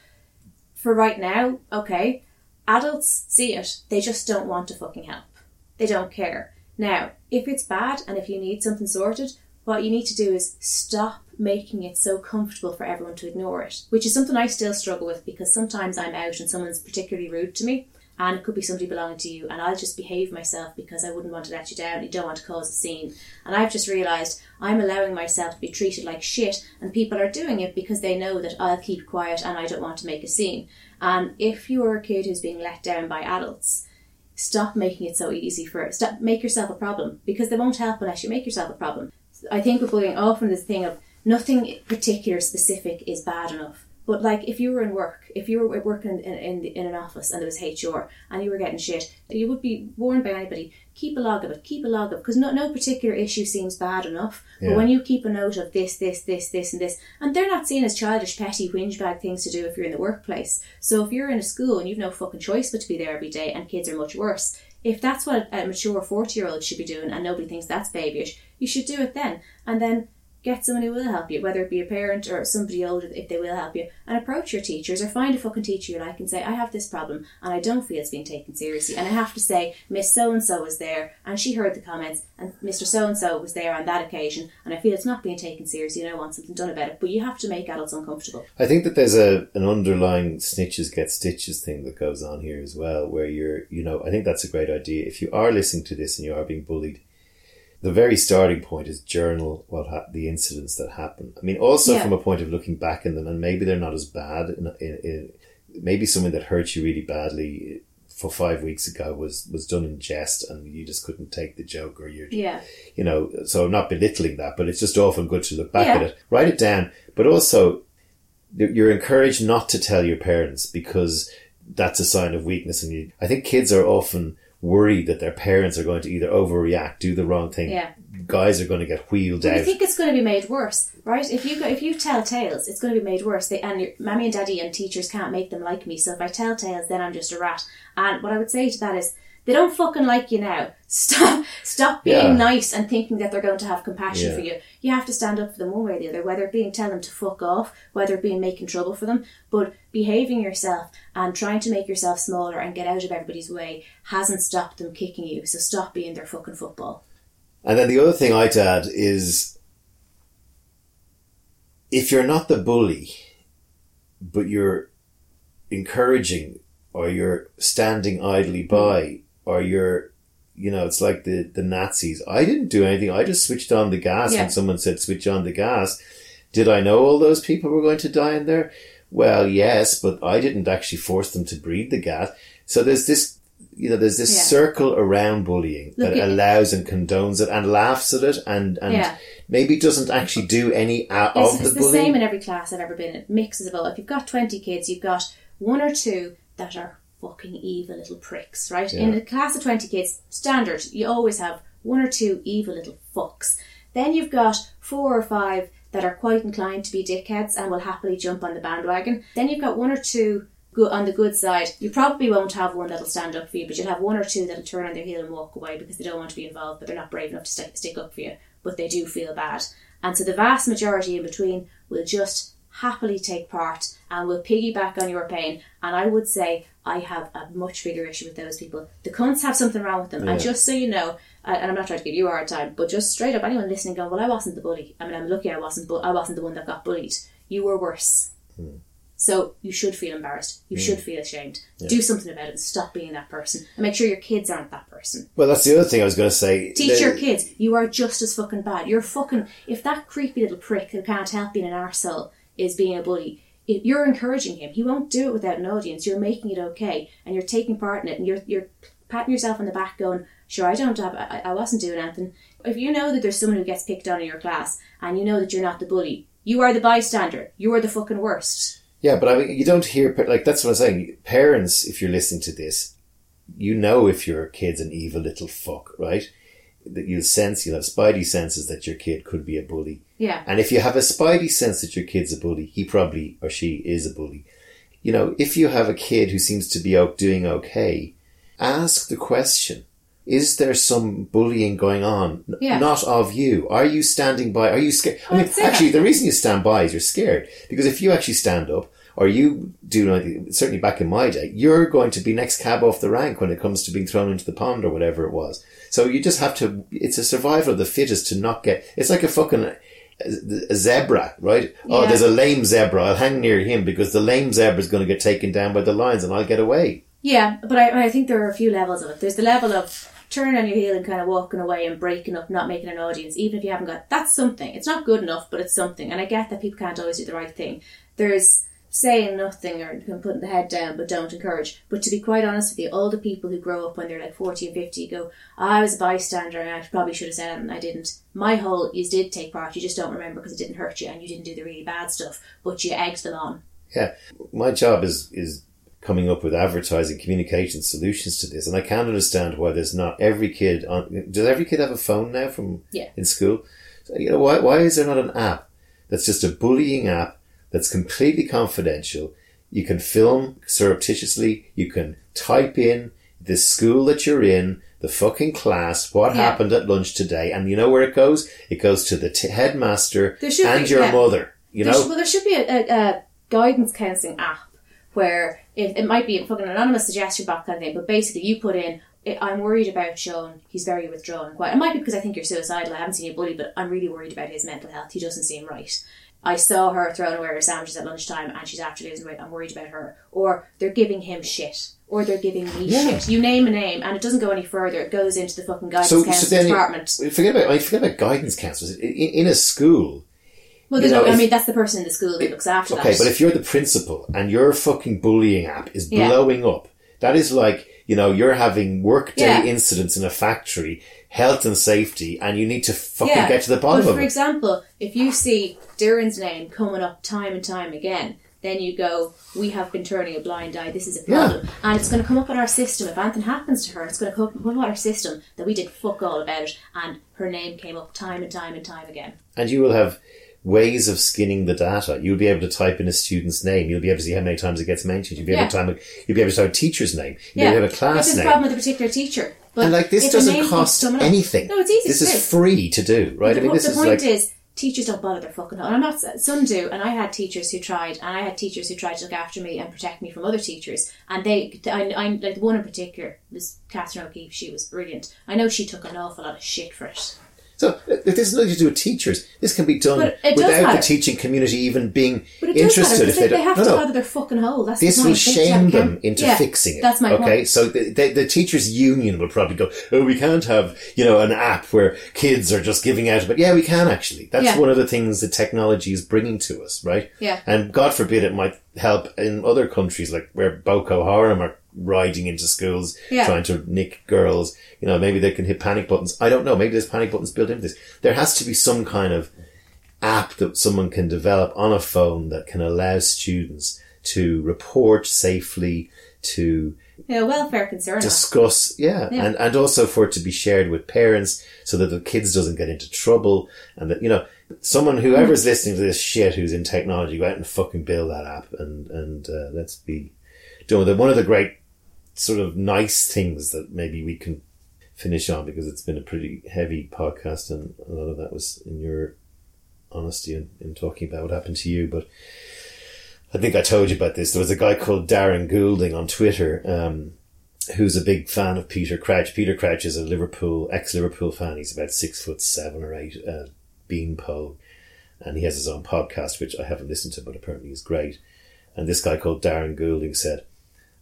Speaker 2: for right now, okay, adults see it. They just don't want to fucking help. They don't care. Now, if it's bad and if you need something sorted, what you need to do is stop making it so comfortable for everyone to ignore it, which is something I still struggle with because sometimes I'm out and someone's particularly rude to me, and it could be somebody belonging to you, and I'll just behave myself because I wouldn't want to let you down. You don't want to cause a scene, and I've just realised I'm allowing myself to be treated like shit, and people are doing it because they know that I'll keep quiet and I don't want to make a scene. And if you're a kid who's being let down by adults, stop making it so easy for stop make yourself a problem because they won't help unless you make yourself a problem. I think with bullying often this thing of nothing particular specific is bad enough. But like if you were in work, if you were working in in, in an office and there was HR and you were getting shit, you would be warned by anybody. Keep a log of it. Keep a log of it because no no particular issue seems bad enough.
Speaker 1: Yeah.
Speaker 2: But when you keep a note of this this this this and this, and they're not seen as childish, petty, whinge bag things to do if you're in the workplace. So if you're in a school and you've no fucking choice but to be there every day, and kids are much worse. If that's what a mature forty year old should be doing, and nobody thinks that's babyish, you should do it then, and then get someone who will help you, whether it be a parent or somebody older if they will help you, and approach your teachers or find a fucking teacher you like and say, I have this problem and I don't feel it's being taken seriously. And I have to say, Miss So and so was there and she heard the comments, and Mr. So and so was there on that occasion, and I feel it's not being taken seriously and I want something done about it. But you have to make adults uncomfortable.
Speaker 1: I think that there's a an underlying snitches get stitches thing that goes on here as well, where you're, you know, I think that's a great idea. If you are listening to this and you are being bullied, the very starting point is journal what ha- the incidents that happen. I mean, also
Speaker 2: Yeah.
Speaker 1: from a point of looking back in them, and maybe they're not as bad. In, in, in, maybe something that hurt you really badly for five weeks ago was was done in jest, and you just couldn't take the joke, or you're
Speaker 2: Yeah.
Speaker 1: you know, so I'm not belittling that, but it's just often good to look back
Speaker 2: Yeah.
Speaker 1: at it, write it down, but also you're encouraged not to tell your parents because that's a sign of weakness. And you, I think kids are often worried that their parents are going to either overreact, do the wrong thing.
Speaker 2: Yeah.
Speaker 1: Guys are going to get wheeled
Speaker 2: But I think it's going to be made worse, right? If you go, if you tell tales, it's going to be made worse. They, and your mommy and daddy and teachers can't make them like me. So if I tell tales, then I'm just a rat. And what I would say to that is, They don't fucking like you now. Stop, stop being
Speaker 1: Yeah.
Speaker 2: nice and thinking that they're going to have compassion
Speaker 1: Yeah.
Speaker 2: for you. You have to stand up for them one way or the other, whether it being telling them to fuck off, whether it being making trouble for them. But behaving yourself and trying to make yourself smaller and get out of everybody's way hasn't stopped them kicking you. So stop being their fucking football.
Speaker 1: And then the other thing I'd add is if you're not the bully, but you're encouraging or you're standing idly by or you're you know, it's like the, the Nazis. I didn't do anything. I just switched on the gas
Speaker 2: Yeah.
Speaker 1: when someone said switch on the gas. Did I know all those people were going to die in there? Well, yes, but I didn't actually force them to breathe the gas. So there's this, you know, there's this
Speaker 2: Yeah.
Speaker 1: circle around bullying
Speaker 2: Look,
Speaker 1: that
Speaker 2: it-
Speaker 1: allows and condones it and laughs at it and, and
Speaker 2: Yeah.
Speaker 1: maybe doesn't actually do any out
Speaker 2: It's,
Speaker 1: of
Speaker 2: it's
Speaker 1: the
Speaker 2: the
Speaker 1: bullying.
Speaker 2: same in every class I've ever been in. Mixes of all. If you've got 20 kids, you've got one or two that are fucking evil little pricks, right? In a class of 20 kids, standard, you always have one or two evil little fucks. Then you've got four or five that are quite inclined to be dickheads and will happily jump on the bandwagon. Then you've got one or two go- on the good side. You probably won't have one that'll stand up for you, but you'll have one or two that'll turn on their heel and walk away because they don't want to be involved, but they're not brave enough to stick, stick up for you. But they do feel bad. And so the vast majority in between will just happily take part and will piggyback on your pain. And I would say I have a much bigger issue with those people. The cunts have something wrong with them. And just so you know, and I'm not trying to give you a hard time, but just straight up, anyone listening going, well, I wasn't the bully. I mean, I'm lucky I wasn't, bu- I wasn't the one that got bullied. You were worse. Hmm. So you should feel embarrassed. You hmm. should feel ashamed. Do something about it and stop being that person. And make sure your kids aren't that person.
Speaker 1: Well, that's the other thing I was going to say.
Speaker 2: Teach your kids you are just as fucking bad. You're fucking if that creepy little prick who can't help being an arsehole is being a bully. You're encouraging him. He won't do it without an audience. You're making it okay, and you're taking part in it, and you're you're patting yourself on the back, going, "Sure, I don't have. I, I wasn't doing anything." If you know that there's someone who gets picked on in your class, and you know that you're not the bully, you are the bystander. You are the fucking worst.
Speaker 1: Yeah, but I mean, you don't hear like that's what I'm saying. Parents, if you're listening to this, you know if your kid's an evil little fuck, right? That you'll sense, you'll have spidey senses that your kid could be a bully.
Speaker 2: Yeah.
Speaker 1: And if you have a spidey sense that your kid's a bully, he probably or she is a bully. You know, if you have a kid who seems to be out doing okay, ask the question. Is there some bullying going on?
Speaker 2: Yeah.
Speaker 1: Not of you. Are you standing by? Are you scared? I mean, actually, the reason you stand by is you're scared. Because if you actually stand up, or you do, certainly back in my day, you're going to be next cab off the rank when it comes to being thrown into the pond or whatever it was. So you just have to, it's a survival of the fittest to not get, it's like a fucking, a zebra, right? Oh, there's a lame zebra. I'll hang near him because the lame zebra is going to get taken down by the lions and I'll get away.
Speaker 2: Yeah, but I, I think there are a few levels of it. There's the level of turning on your heel and kind of walking away and breaking up, not making an audience, even if you haven't got that's something. It's not good enough, but it's something. And I get that people can't always do the right thing. There's saying nothing or putting the head down, but don't encourage. But to be quite honest with you, all the people who grow up when they're like 40 and 50 go, I was a bystander and I probably should have said it and I didn't. My whole, you did take part, you just don't remember because it didn't hurt you and you didn't do the really bad stuff, but you egged them on.
Speaker 1: Yeah, my job is is coming up with advertising communication solutions to this, and I can't understand why there's not every kid on. Does every kid have a phone now from
Speaker 2: Yeah.
Speaker 1: in school? So, you know why? Why is there not an app that's just a bullying app that's completely confidential? You can film surreptitiously. You can type in the school that you're in, the fucking class, what
Speaker 2: Yeah.
Speaker 1: happened at lunch today, and you know where it goes? It goes to the t- headmaster and
Speaker 2: be,
Speaker 1: your
Speaker 2: yeah.
Speaker 1: mother. You
Speaker 2: There
Speaker 1: know,
Speaker 2: should- well, there should be a, a, a guidance counselling app where if, it might be a fucking anonymous suggestion box kind of thing, but basically you put in, "I- I'm worried about Sean. He's very withdrawn and quiet. It might be because I think you're suicidal. I haven't seen you bully, but I'm really worried about his mental health. He doesn't seem right. I saw her throwing away her sandwiches at lunchtime and she's after losing weight. I'm worried about her. Or they're giving him shit. Or they're giving me
Speaker 1: Yeah.
Speaker 2: shit. You name a name and it doesn't go any further. It goes into the fucking guidance
Speaker 1: So- so
Speaker 2: counselling
Speaker 1: then you-
Speaker 2: department.
Speaker 1: Forget about I forget about guidance counselors in, in a school.
Speaker 2: well,
Speaker 1: you know,
Speaker 2: no, I mean, that's the person in the school that looks after
Speaker 1: Okay,
Speaker 2: that.
Speaker 1: but if you're the principal and your fucking bullying app is
Speaker 2: Yeah.
Speaker 1: blowing up, that is like you know you're having workday
Speaker 2: Yeah.
Speaker 1: incidents in a factory, health and safety, and you need to fucking
Speaker 2: Yeah,
Speaker 1: get to the bottom
Speaker 2: but
Speaker 1: of
Speaker 2: for
Speaker 1: it.
Speaker 2: For example, if you see Duran's name coming up time and time again, then you go, "We have been turning a blind eye. This is a problem," and it's going to come up on our system. If anything happens to her, it's going to come up on our system that we did fuck all about it, and her name came up time and time and time again.
Speaker 1: and you will have ways of skinning the data. You'll be able to type in a student's name. You'll be able to see how many times it gets mentioned. You'll be able to time, you'll be able to type a teacher's name. You'll
Speaker 2: Yeah.
Speaker 1: be able to have a class
Speaker 2: This is a
Speaker 1: name.
Speaker 2: problem with a particular teacher. But
Speaker 1: and like this doesn't cost anything.
Speaker 2: No, it's easy
Speaker 1: This is free to do, right?
Speaker 2: The,
Speaker 1: I mean, this
Speaker 2: the
Speaker 1: is
Speaker 2: point
Speaker 1: like
Speaker 2: is, teachers don't bother their fucking hell. And I'm not some do, and I had teachers who tried, and I had teachers who tried to look after me and protect me from other teachers. And they, I, I like the one in particular was Catherine O'Keefe. She was brilliant. I know she took an awful lot of shit for it.
Speaker 1: So. If this is nothing to do with teachers, this can be done without the teaching community even being
Speaker 2: But it does matter
Speaker 1: interested. If
Speaker 2: they,
Speaker 1: they, don't,
Speaker 2: have
Speaker 1: no,
Speaker 2: to
Speaker 1: no.
Speaker 2: bother their fucking hole. That's
Speaker 1: this
Speaker 2: the
Speaker 1: will shame them into
Speaker 2: Yeah,
Speaker 1: fixing it.
Speaker 2: That's my
Speaker 1: okay,
Speaker 2: point.
Speaker 1: so the, the, the teachers' union will probably go, "Oh, we can't have you know an app where kids are just giving out." But yeah, we can actually. That's
Speaker 2: Yeah.
Speaker 1: one of the things that technology is bringing to us, right?
Speaker 2: Yeah.
Speaker 1: And God forbid it might help in other countries like where Boko Haram are riding into schools
Speaker 2: Yeah.
Speaker 1: trying to nick girls. You know, maybe they can hit panic buttons. I don't know. Maybe there's panic buttons built into this. There has to be some kind of app that someone can develop on a phone that can allow students to report safely, to
Speaker 2: Yeah, welfare concern.
Speaker 1: discuss, yeah,
Speaker 2: Yeah.
Speaker 1: and and also for it to be shared with parents so that the kids doesn't get into trouble, and that you know someone whoever's listening to this shit who's in technology, go out and fucking build that app, and and uh, let's be doing that. One of the great sort of nice things that maybe we can finish on because it's been a pretty heavy podcast, and a lot of that was in your honesty in, in talking about what happened to you, but. I think I told you about this. There was a guy called Darren Goulding on Twitter, um, who's a big fan of Peter Crouch. Peter Crouch is a Liverpool, ex-Liverpool fan. He's about six foot seven or eight, uh, beanpole. And he has his own podcast, which I haven't listened to, but apparently is great. And this guy called Darren Goulding said,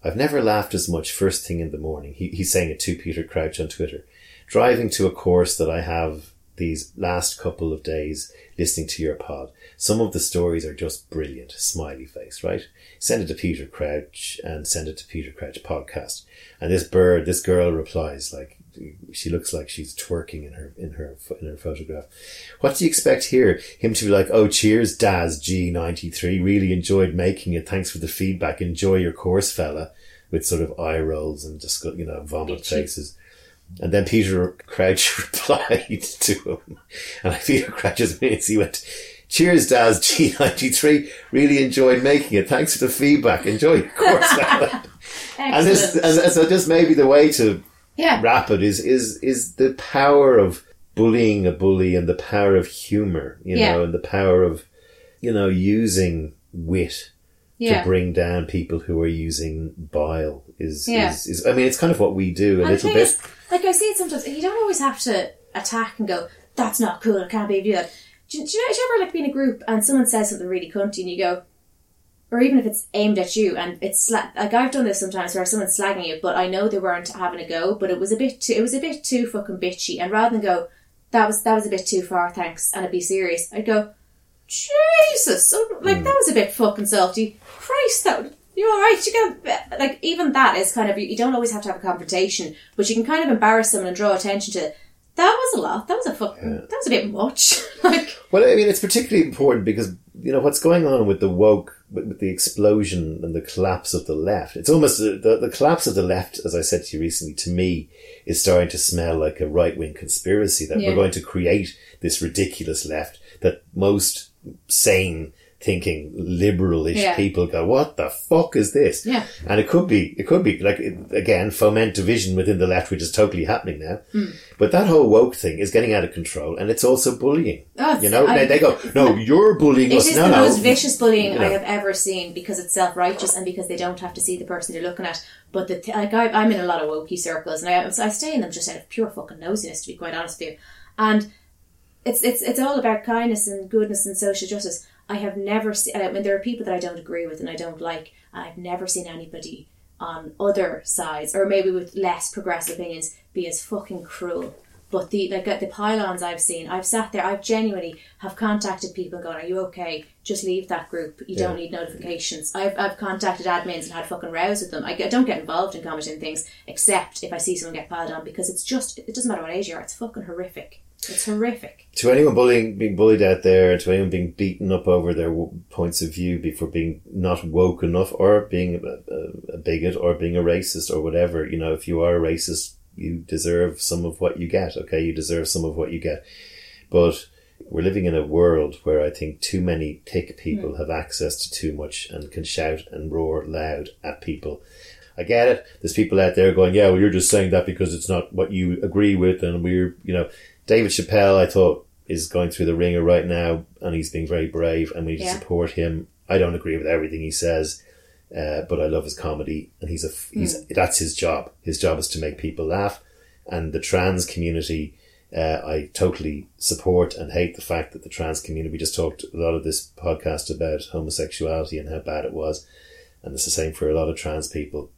Speaker 1: I've never laughed as much first thing in the morning. He, he's saying it to Peter Crouch on Twitter. Driving to a course that I have these last couple of days listening to your pod. Some of the stories are just brilliant. Smiley face, right? Send it to Peter Crouch and send it to Peter Crouch podcast. And this bird, this girl replies like, she looks like she's twerking in her in her in her photograph. What do you expect here? Him to be like, "Oh, cheers, Daz G ninety three. Really enjoyed making it. Thanks for the feedback. Enjoy your course, fella." With sort of eye rolls and just you know vomit faces. And then Peter Crouch replied to him, and I Peter Crouch's minutes. He went, "Cheers, Daz G ninety three. Really enjoyed making it. Thanks for the feedback. Enjoy your course, and this, and so just maybe the way to
Speaker 2: yeah.
Speaker 1: rapid is is is the power of bullying a bully and the power of humor, you
Speaker 2: Yeah.
Speaker 1: know, and the power of you know using wit
Speaker 2: Yeah.
Speaker 1: to bring down people who are using bile is,
Speaker 2: Yeah.
Speaker 1: is, is I mean it's kind of what we do a
Speaker 2: And
Speaker 1: little bit.
Speaker 2: is, like I see it sometimes, you don't always have to attack and go, "That's not cool. I can't believe you do that." Do, you- do you, know, do you ever like be in a group and someone says something really cunty and you go, or even if it's aimed at you and it's sla- like I've done this sometimes where someone's slagging you, but I know they weren't having a go, but it was a bit too, it was a bit too fucking bitchy, and rather than go, "That was that was a bit too far, thanks," and I'd be serious, I'd go, Jesus, so, like hmm. that was a bit fucking salty. Christ, that you're all right. You get like even that is kind of you don't always have to have a confrontation, but you can kind of embarrass someone and draw attention to. That was a lot. That was a fucking. That was a bit much. like
Speaker 1: Well, I mean, it's particularly important because you know what's going on with the woke, with, with the explosion and the collapse of the left. It's almost the, the the collapse of the left, as I said to you recently. To me, is starting to smell like a right wing conspiracy that
Speaker 2: Yeah.
Speaker 1: we're going to create this ridiculous left that most sane thinking liberal-ish
Speaker 2: Yeah.
Speaker 1: people go, "What the fuck is this?"
Speaker 2: Yeah.
Speaker 1: and it could be, it could be like again foment division within the left, which is totally happening now.
Speaker 2: Hmm.
Speaker 1: But that whole woke thing is getting out of control, and it's also bullying.
Speaker 2: Oh,
Speaker 1: you know,
Speaker 2: I-
Speaker 1: they, go, "No, you're bullying
Speaker 2: it
Speaker 1: us."
Speaker 2: is
Speaker 1: No,
Speaker 2: the
Speaker 1: no,
Speaker 2: most vicious bullying
Speaker 1: You know.
Speaker 2: I have ever seen because it's self righteous and because they don't have to see the person they're looking at. But the th- like I, I'm in a lot of wokey circles and I I stay in them just out of pure fucking nosiness to be quite honest with you. And it's it's it's all about kindness and goodness and social justice. I have never seen. I mean, there are people that I don't agree with and I don't like. And I've never seen anybody on other sides or maybe with less progressive opinions be as fucking cruel. But the like the pylons I've seen, I've sat there. I've genuinely have contacted people and gone, "Are you okay? Just leave that group. You don't need notifications." I've I've contacted admins and had fucking rows with them. I, get- don't get involved in commenting things except if I see someone get piled on because it's just it doesn't matter what age you are. It's fucking horrific. It's horrific.
Speaker 1: to anyone bullying, being bullied out there, to anyone being beaten up over their w- points of view be- for being not woke enough, or being a, a, a bigot, or being a racist, or whatever. You know, if you are a racist, you deserve some of what you get. Okay, you deserve some of what you get, but we're living in a world where I think too many thick people hmm. have access to too much and can shout and roar loud at people. I get it. There's people out there going, yeah, well, you're just saying that because it's not what you agree with. And we're, you know, David Chappelle, I thought is going through the wringer right now and he's being very brave and we need
Speaker 2: Yeah.
Speaker 1: to support him. I don't agree with everything he says. Uh, but I love his comedy and he's a, he's, that's his job. His job is to make people laugh and the trans community, uh, I totally support and hate the fact that the trans community, we just talked a lot of this podcast about homosexuality and how bad it was. And it's the same for a lot of trans people.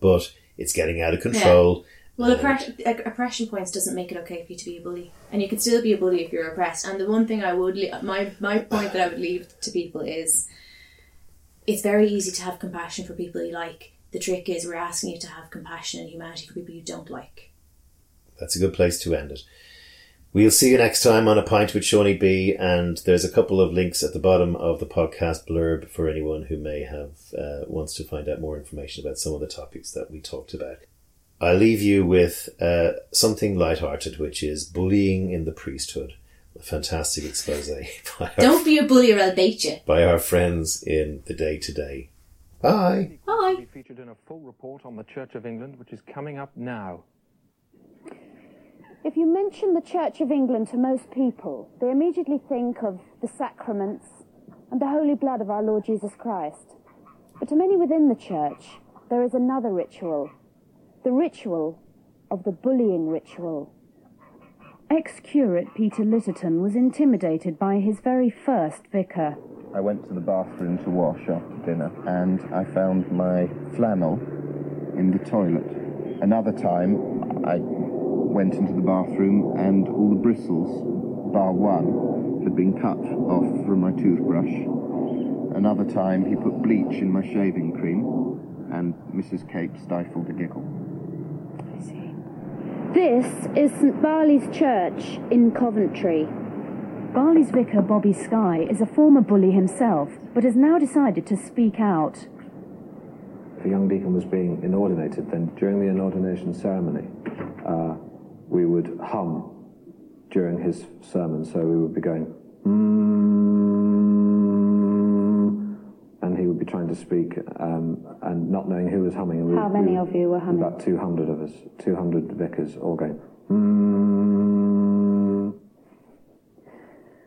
Speaker 1: But it's getting out of control.
Speaker 2: Well, oppress- oppression points doesn't make it okay for you to be a bully, and you can still be a bully if you're oppressed. And the one thing I would, le- my my point that I would leave to people is, it's very easy to have compassion for people you like. The trick is we're asking you to have compassion and humanity for people you don't like.
Speaker 1: That's a good place to end it. We'll see you next time on A Pint with Seaniebee, and there's a couple of links at the bottom of the podcast blurb for anyone who may have uh, wants to find out more information about some of the topics that we talked about. I'll leave you with uh, something light-hearted, which is bullying in the priesthood. A fantastic expose by our,
Speaker 2: Don't be a bully or I'll bait you.
Speaker 1: by our friends in the Day Today. Bye.
Speaker 2: Bye.
Speaker 4: be featured in a full report on the Church of England, which is coming up now.
Speaker 5: If you mention the Church of England to most people, they immediately think of the sacraments and the holy blood of our Lord Jesus Christ. But to many within the Church, there is another ritual the ritual of the bullying ritual.
Speaker 6: Ex curate Peter Litterton was intimidated by his very first vicar.
Speaker 7: I went to the bathroom to wash after dinner and I found my flannel in the toilet. Another time I went into the bathroom and all the bristles, bar one, had been cut off from my toothbrush. Another time he put bleach in my shaving cream and Mrs. Cape stifled a giggle.
Speaker 5: This is St. Barley's Church in Coventry.
Speaker 6: Barley's vicar Bobby Sky is a former bully himself, but has now decided to speak out.
Speaker 8: if a young deacon was being inordinated, then during the inordination ceremony, uh, we would hum during his sermon. So we would be going, mm, trying to speak um, and not knowing who was humming. And we,
Speaker 5: How many
Speaker 8: we-
Speaker 5: of you were humming?
Speaker 8: About 200 of us, 200 vicars, all going, mm.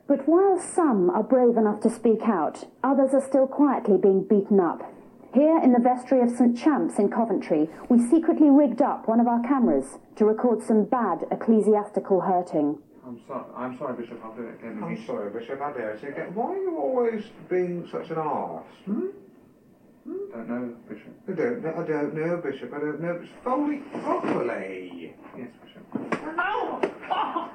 Speaker 5: But while some are brave enough to speak out, others are still quietly being beaten up. Here in the vestry of St. Champs in Coventry, we secretly rigged up one of our cameras to record some bad ecclesiastical hurting.
Speaker 9: I'm sorry, I'm sorry, Bishop, I'll do it again. I'm sorry, Bishop, I'll do it again. Why are you always being such an arse? Hmm? I don't know, Bishop. I don't know, I don't know, Bishop, I don't know. It's fold it properly. Yes, Bishop.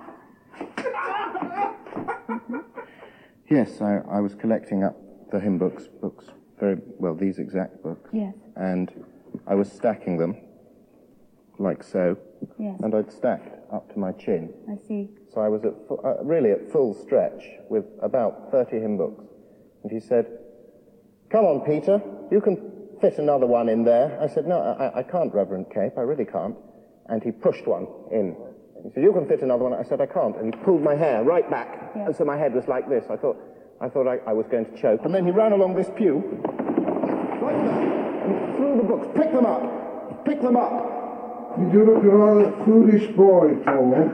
Speaker 7: Yes, I, I was collecting up the hymn books, books, very well, these exact books.
Speaker 5: Yes.
Speaker 7: And I was stacking them, like so.
Speaker 5: Yes.
Speaker 7: And I'd stacked up to my chin.
Speaker 5: I see.
Speaker 7: So I was at fu- uh, really at full stretch with about 30 hymn books. And he said, Come on, Peter, you can fit another one in there. I said, No, I, I can't, Reverend Cape, I really can't. And he pushed one in. He said, You can fit another one. I said, I can't. And he pulled my hair right back. And so my head was like this. I thought, I thought I, I was going to choke. And then he ran along this pew, like that, and threw the books. Pick them up. Pick them up.
Speaker 9: You do look a rather foolish boy, Paul.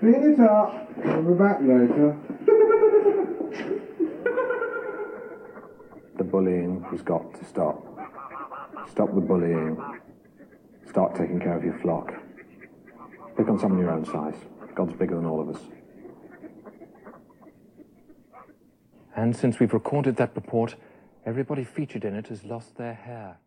Speaker 9: Clean it up. I'll be back later.
Speaker 8: The bullying has got to stop. Stop the bullying. Start taking care of your flock. Pick on someone your own size. God's bigger than all of us. And since we've recorded that report, everybody featured in it has lost their hair.